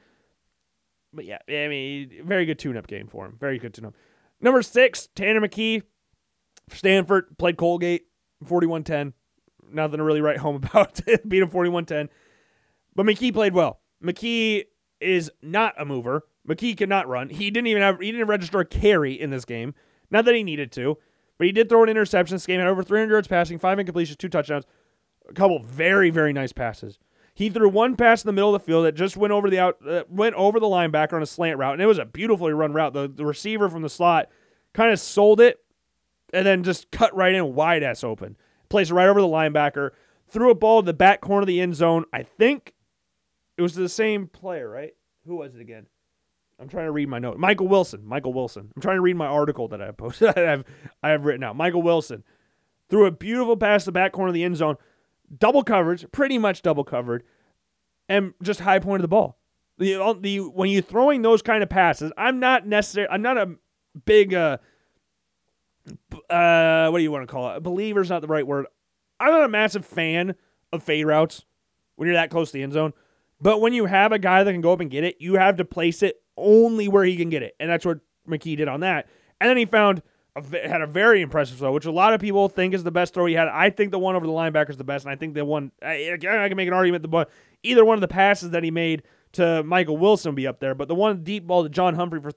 But yeah, I mean, very good tune up game for him. Very good tune up. Number six, Tanner McKee. Stanford played Colgate 41 10. Nothing to really write home about. Beat him 41 10. But McKee played well. McKee is not a mover. McKee cannot run. He didn't even have he didn't register a carry in this game. Not that he needed to, but he did throw an interception. This game had over 300 yards passing, five incompletions, two touchdowns, a couple very very nice passes. He threw one pass in the middle of the field that just went over the out uh, went over the linebacker on a slant route, and it was a beautifully run route. The the receiver from the slot kind of sold it, and then just cut right in wide ass open. Placed right over the linebacker. Threw a ball to the back corner of the end zone. I think it was the same player, right? Who was it again? I'm trying to read my note. Michael Wilson. Michael Wilson. I'm trying to read my article that I posted. I have I have written out. Michael Wilson threw a beautiful pass to the back corner of the end zone, double coverage, pretty much double covered, and just high point of the ball. The, the when you're throwing those kind of passes, I'm not necessarily I'm not a big uh uh what do you want to call it? A believer's not the right word. I'm not a massive fan of fade routes when you're that close to the end zone. But when you have a guy that can go up and get it, you have to place it only where he can get it. And that's what McKee did on that. And then he found a, had a very impressive throw, which a lot of people think is the best throw he had. I think the one over the linebacker is the best, and I think the one I, I can make an argument the one either one of the passes that he made to Michael Wilson be up there, but the one deep ball to John Humphrey for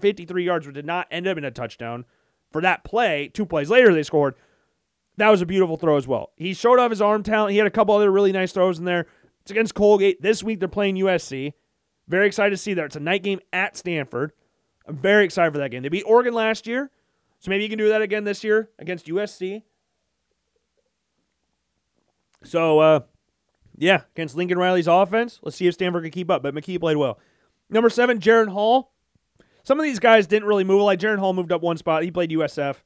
53 yards, which did not end up in a touchdown for that play. Two plays later, they scored. That was a beautiful throw as well. He showed off his arm talent. He had a couple other really nice throws in there. It's against Colgate. This week they're playing USC. Very excited to see that. It's a night game at Stanford. I'm very excited for that game. They beat Oregon last year, so maybe you can do that again this year against USC. So, uh, yeah, against Lincoln Riley's offense, let's see if Stanford can keep up. But McKee played well. Number seven, Jaren Hall. Some of these guys didn't really move. Like Jaren Hall moved up one spot. He played USF.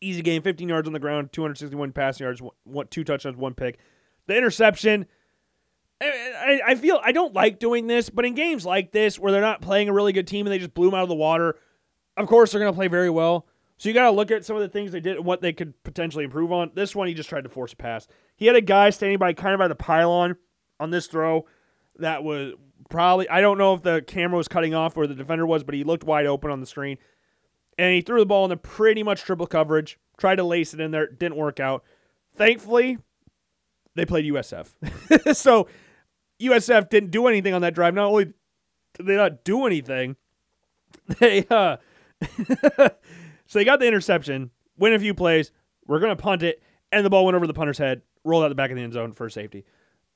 Easy game, 15 yards on the ground, 261 passing yards, one, two touchdowns, one pick. The interception I, I feel I don't like doing this, but in games like this where they're not playing a really good team and they just blew them out of the water, of course they're going to play very well. So you got to look at some of the things they did and what they could potentially improve on. This one, he just tried to force a pass. He had a guy standing by kind of by the pylon on this throw that was probably I don't know if the camera was cutting off where the defender was, but he looked wide open on the screen. And he threw the ball into pretty much triple coverage, tried to lace it in there, didn't work out. Thankfully, they played USF. so USF didn't do anything on that drive. Not only did they not do anything, they uh so they got the interception, win a few plays, we're gonna punt it, and the ball went over the punter's head, rolled out the back of the end zone for safety.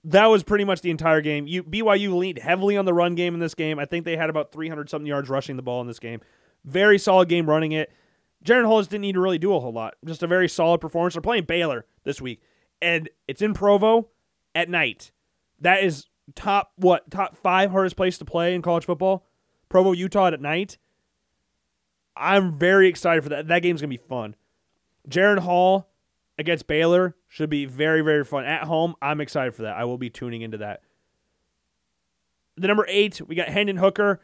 That was pretty much the entire game. You BYU leaned heavily on the run game in this game. I think they had about 300 something yards rushing the ball in this game. Very solid game running it. Jaren Hollis didn't need to really do a whole lot. Just a very solid performance. They're playing Baylor this week, and it's in Provo at night. That is top what top five hardest place to play in college football, Provo, Utah at night. I'm very excited for that. That game's gonna be fun. Jaren Hall against Baylor should be very very fun at home. I'm excited for that. I will be tuning into that. The number eight, we got Hendon Hooker.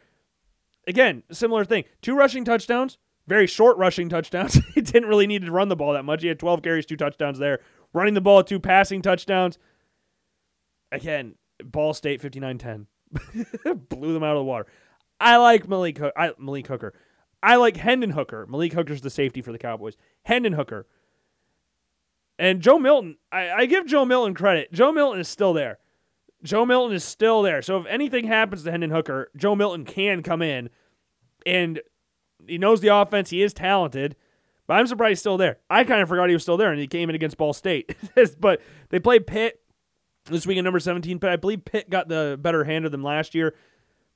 Again, similar thing. Two rushing touchdowns, very short rushing touchdowns. he didn't really need to run the ball that much. He had 12 carries, two touchdowns there. Running the ball, two passing touchdowns. Again, Ball State 59-10. Blew them out of the water. I like Malik, I, Malik Hooker. I like Hendon Hooker. Malik Hooker's the safety for the Cowboys. Hendon Hooker. And Joe Milton, I, I give Joe Milton credit. Joe Milton is still there. Joe Milton is still there. So if anything happens to Hendon Hooker, Joe Milton can come in and he knows the offense. He is talented, But I'm surprised he's still there. I kind of forgot he was still there, and he came in against Ball State. but they played Pitt this week at number 17. But I believe Pitt got the better hand of them last year.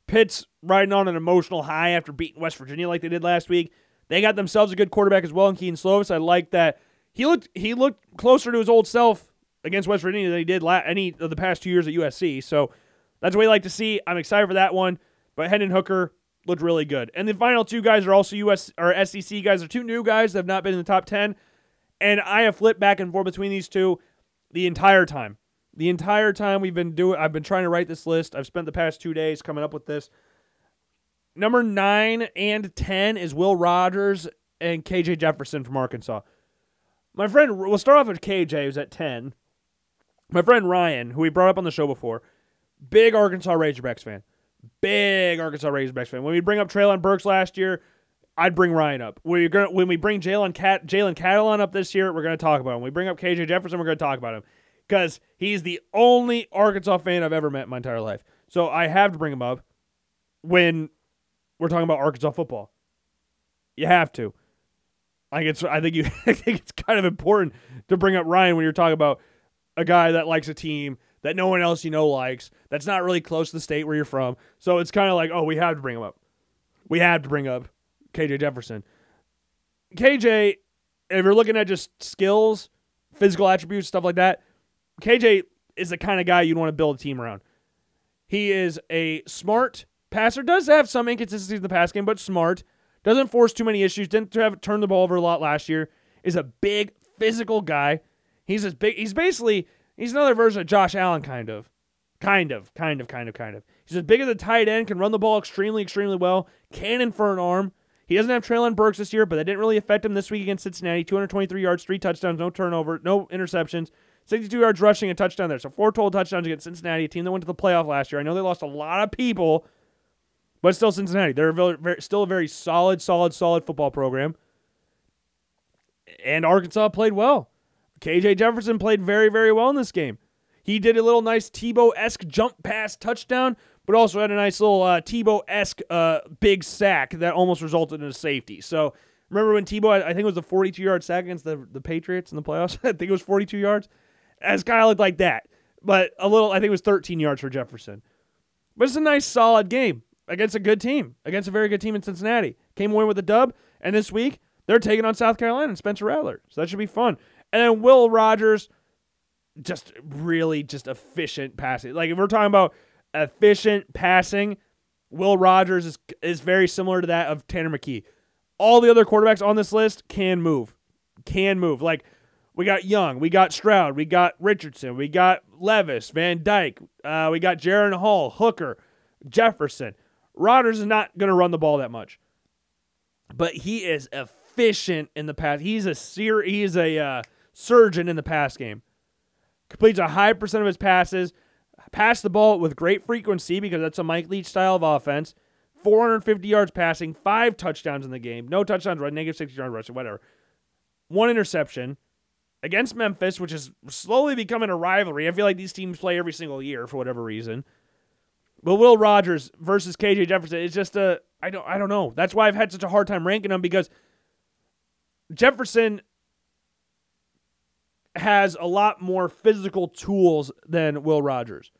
Pitt's riding on an emotional high after beating West Virginia like they did last week. They got themselves a good quarterback as well in Kedon Slovis. I like that. He looked he looked closer to his old self against West Virginia than he did any of the past two years at USC. So that's what we like to see. I'm excited for that one. But Hendon Hooker looked really good. And the final two guys are also US or SEC guys. They're two new guys that have not been in the top 10. And I have flipped back and forth between these two the entire time. The entire time we've been doing I've been trying to write this list. I've spent the past 2 days coming up with this. Number 9 and 10 is Will Rogers and KJ Jefferson from Arkansas. My friend, we'll start off with KJ, who's at 10. My friend Ryan, who we brought up on the show before, big Arkansas Razorbacks fan. Big Arkansas Razorbacks fan. When we bring up Treylon Burks last year, I'd bring Ryan up. We're gonna, when we bring Jalen Cat Jalen Catalon up this year, we're going to talk about him. When we bring up KJ Jefferson, we're going to talk about him because he's the only Arkansas fan I've ever met in my entire life. So I have to bring him up when we're talking about Arkansas football. You have to. Like it's, I think you, I think it's kind of important to bring up Ryan when you're talking about a guy that likes a team that no one else you know likes. That's not really close to the state where you're from. So it's kind of like, oh, we have to bring him up. We have to bring up KJ Jefferson. KJ, if you're looking at just skills, physical attributes, stuff like that, KJ is the kind of guy you'd want to build a team around. He is a smart passer, does have some inconsistencies in the pass game, but smart. Doesn't force too many issues. Didn't have turn the ball over a lot last year. Is a big physical guy. He's as big. He's basically he's another version of Josh Allen, kind of, kind of, kind of, kind of, kind of. He's as big as a tight end. Can run the ball extremely, extremely well. Cannon for an arm. He doesn't have Treylon Burks this year, but that didn't really affect him this week against Cincinnati. 223 yards, three touchdowns, no turnover, no interceptions. 62 yards rushing, a touchdown there. So four total touchdowns against Cincinnati, a team that went to the playoff last year. I know they lost a lot of people, but still Cincinnati. They're very, very, still a very solid, solid, solid football program. And Arkansas played well. KJ Jefferson played very, very well in this game. He did a little nice Tebow esque jump pass touchdown, but also had a nice little uh, Tebow esque uh, big sack that almost resulted in a safety. So remember when Tebow, I think it was the 42 yard sack against the, the Patriots in the playoffs? I think it was 42 yards. As kind of looked like that, but a little, I think it was 13 yards for Jefferson. But it's a nice, solid game against a good team, against a very good team in Cincinnati. Came away with a dub, and this week they're taking on South Carolina and Spencer Rattler. So that should be fun. And then Will Rogers, just really just efficient passing. Like if we're talking about efficient passing, Will Rogers is is very similar to that of Tanner McKee. All the other quarterbacks on this list can move, can move. Like we got Young, we got Stroud, we got Richardson, we got Levis, Van Dyke, uh, we got Jaren Hall, Hooker, Jefferson. Rogers is not going to run the ball that much, but he is efficient in the pass. He's a he's a uh, surgeon in the pass game. Completes a high percent of his passes. Pass the ball with great frequency because that's a Mike Leach style of offense. 450 yards passing, five touchdowns in the game. No touchdowns, right? Negative 60 yards rushing, whatever. One interception against Memphis, which is slowly becoming a rivalry. I feel like these teams play every single year for whatever reason. But Will Rogers versus KJ Jefferson is just a I don't I don't know. That's why I've had such a hard time ranking them because Jefferson has a lot more physical tools than Will Rogers.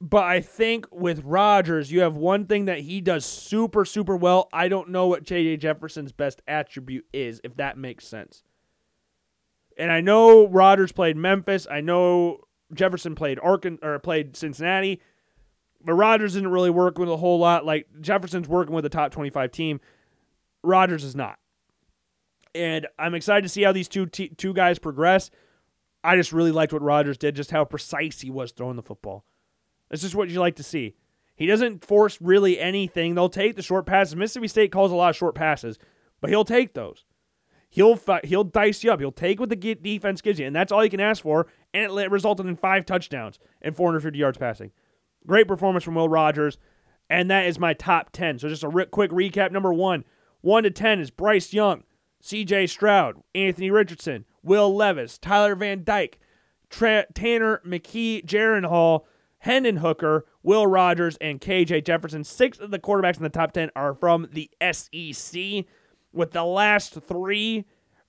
But I think with Rogers, you have one thing that he does super, super well. I don't know what J.J. Jefferson's best attribute is, if that makes sense. And I know Rogers played Memphis. I know Jefferson played Arkan or played Cincinnati. But Rogers isn't really working with a whole lot. Like Jefferson's working with a top 25 team. Rogers is not and I'm excited to see how these two t- two guys progress. I just really liked what Rogers did, just how precise he was throwing the football. That's just what you like to see. He doesn't force really anything. They'll take the short passes. Mississippi State calls a lot of short passes, but he'll take those. He'll he'll dice you up. He'll take what the defense gives you, and that's all you can ask for. And it resulted in five touchdowns and 450 yards passing. Great performance from Will Rogers, and that is my top 10. So just a re- quick recap. Number one, one to 10 is Bryce Young. CJ Stroud, Anthony Richardson, Will Levis, Tyler Van Dyke, Tra- Tanner McKee, Jaren Hall, Hendon Hooker, Will Rogers, and KJ Jefferson. Six of the quarterbacks in the top 10 are from the SEC. with the last three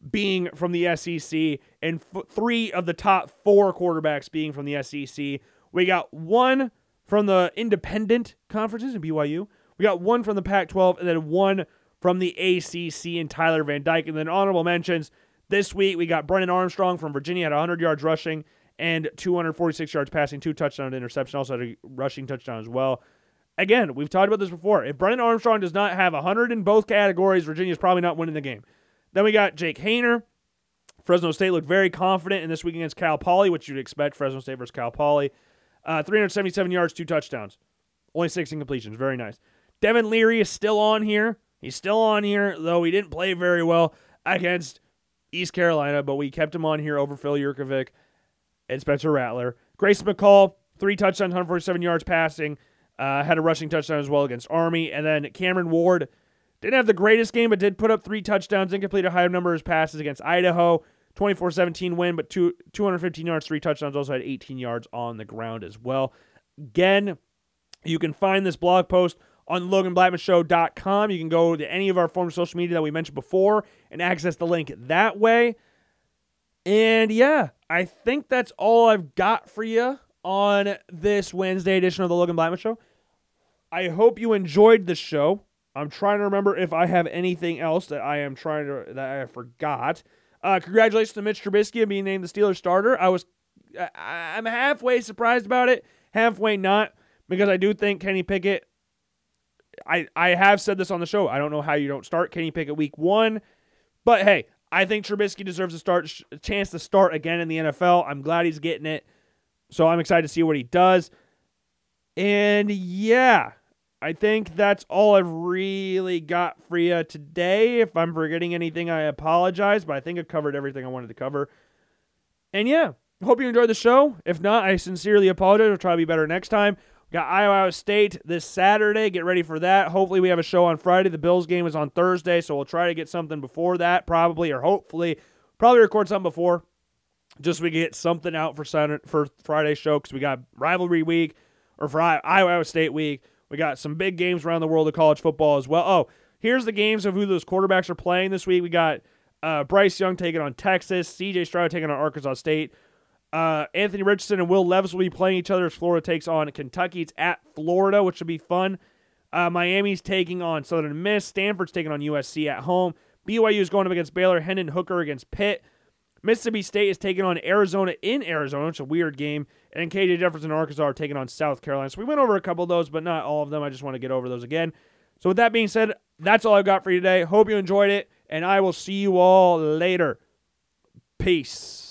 being from the SEC and f- three of the top four quarterbacks being from the SEC. We got one from the independent conferences in BYU. We got one from the Pac 12 and then one from the ACC and Tyler Van Dyke. And then honorable mentions this week, we got Brennan Armstrong from Virginia at 100 yards rushing and 246 yards passing, two touchdown interception, also had a rushing touchdown as well. Again, we've talked about this before. If Brennan Armstrong does not have 100 in both categories, Virginia's probably not winning the game. Then we got Jake Haener. Fresno State looked very confident in this week against Cal Poly, which you'd expect Fresno State versus Cal Poly. Uh, 377 yards, two touchdowns, only six incompletions. Very nice. Devin Leary is still on here. He's still on here, though he didn't play very well against East Carolina, but we kept him on here over Phil Jurkovec and Spencer Rattler. Grayson McCall, three touchdowns, 147 yards passing, uh, had a rushing touchdown as well against Army. And then Cameron Ward didn't have the greatest game, but did put up three touchdowns, and incomplete a high number of passes against Idaho. 24 17 win, but two, 215 yards, three touchdowns. Also had 18 yards on the ground as well. Again, you can find this blog post on LoganBlackmanShow.com. You can go to any of our forms of social media that we mentioned before and access the link that way. And yeah, I think that's all I've got for you on this Wednesday edition of the Logan Blackman Show. I hope you enjoyed the show. I'm trying to remember if I have anything else that I am trying to that I forgot. Uh, congratulations to Mitch Trubisky on being named the Steelers starter. I was I, I'm halfway surprised about it, halfway not, because I do think Kenny Pickett. I I have said this on the show. I don't know how you don't start Kenny Pickett week one, but hey, I think Trubisky deserves a start a chance to start again in the NFL. I'm glad he's getting it, so I'm excited to see what he does. And yeah, I think that's all I've really got for you today. If I'm forgetting anything, I apologize, but I think I covered everything I wanted to cover. And yeah, hope you enjoyed the show. If not, I sincerely apologize. I'll try to be better next time. We got Iowa State this Saturday. Get ready for that. Hopefully, we have a show on Friday. The Bills game is on Thursday, so we'll try to get something before that, probably, or hopefully, probably record something before, just so we get something out for Saturday, for Friday show because we got rivalry week or for Iowa State week. We got some big games around the world of college football as well. Oh, here's the games of who those quarterbacks are playing this week. We got uh, Bryce Young taking on Texas, CJ Stroud taking on Arkansas State. Uh, Anthony Richardson and Will Levis will be playing each other as Florida takes on Kentucky. It's at Florida, which should be fun. Uh, Miami's taking on Southern Miss. Stanford's taking on USC at home. BYU is going up against Baylor. Hendon Hooker against Pitt. Mississippi State is taking on Arizona in Arizona. It's a weird game. And KJ Jefferson and Arkansas are taking on South Carolina. So we went over a couple of those, but not all of them. I just want to get over those again. So with that being said, that's all I've got for you today. Hope you enjoyed it, and I will see you all later. Peace.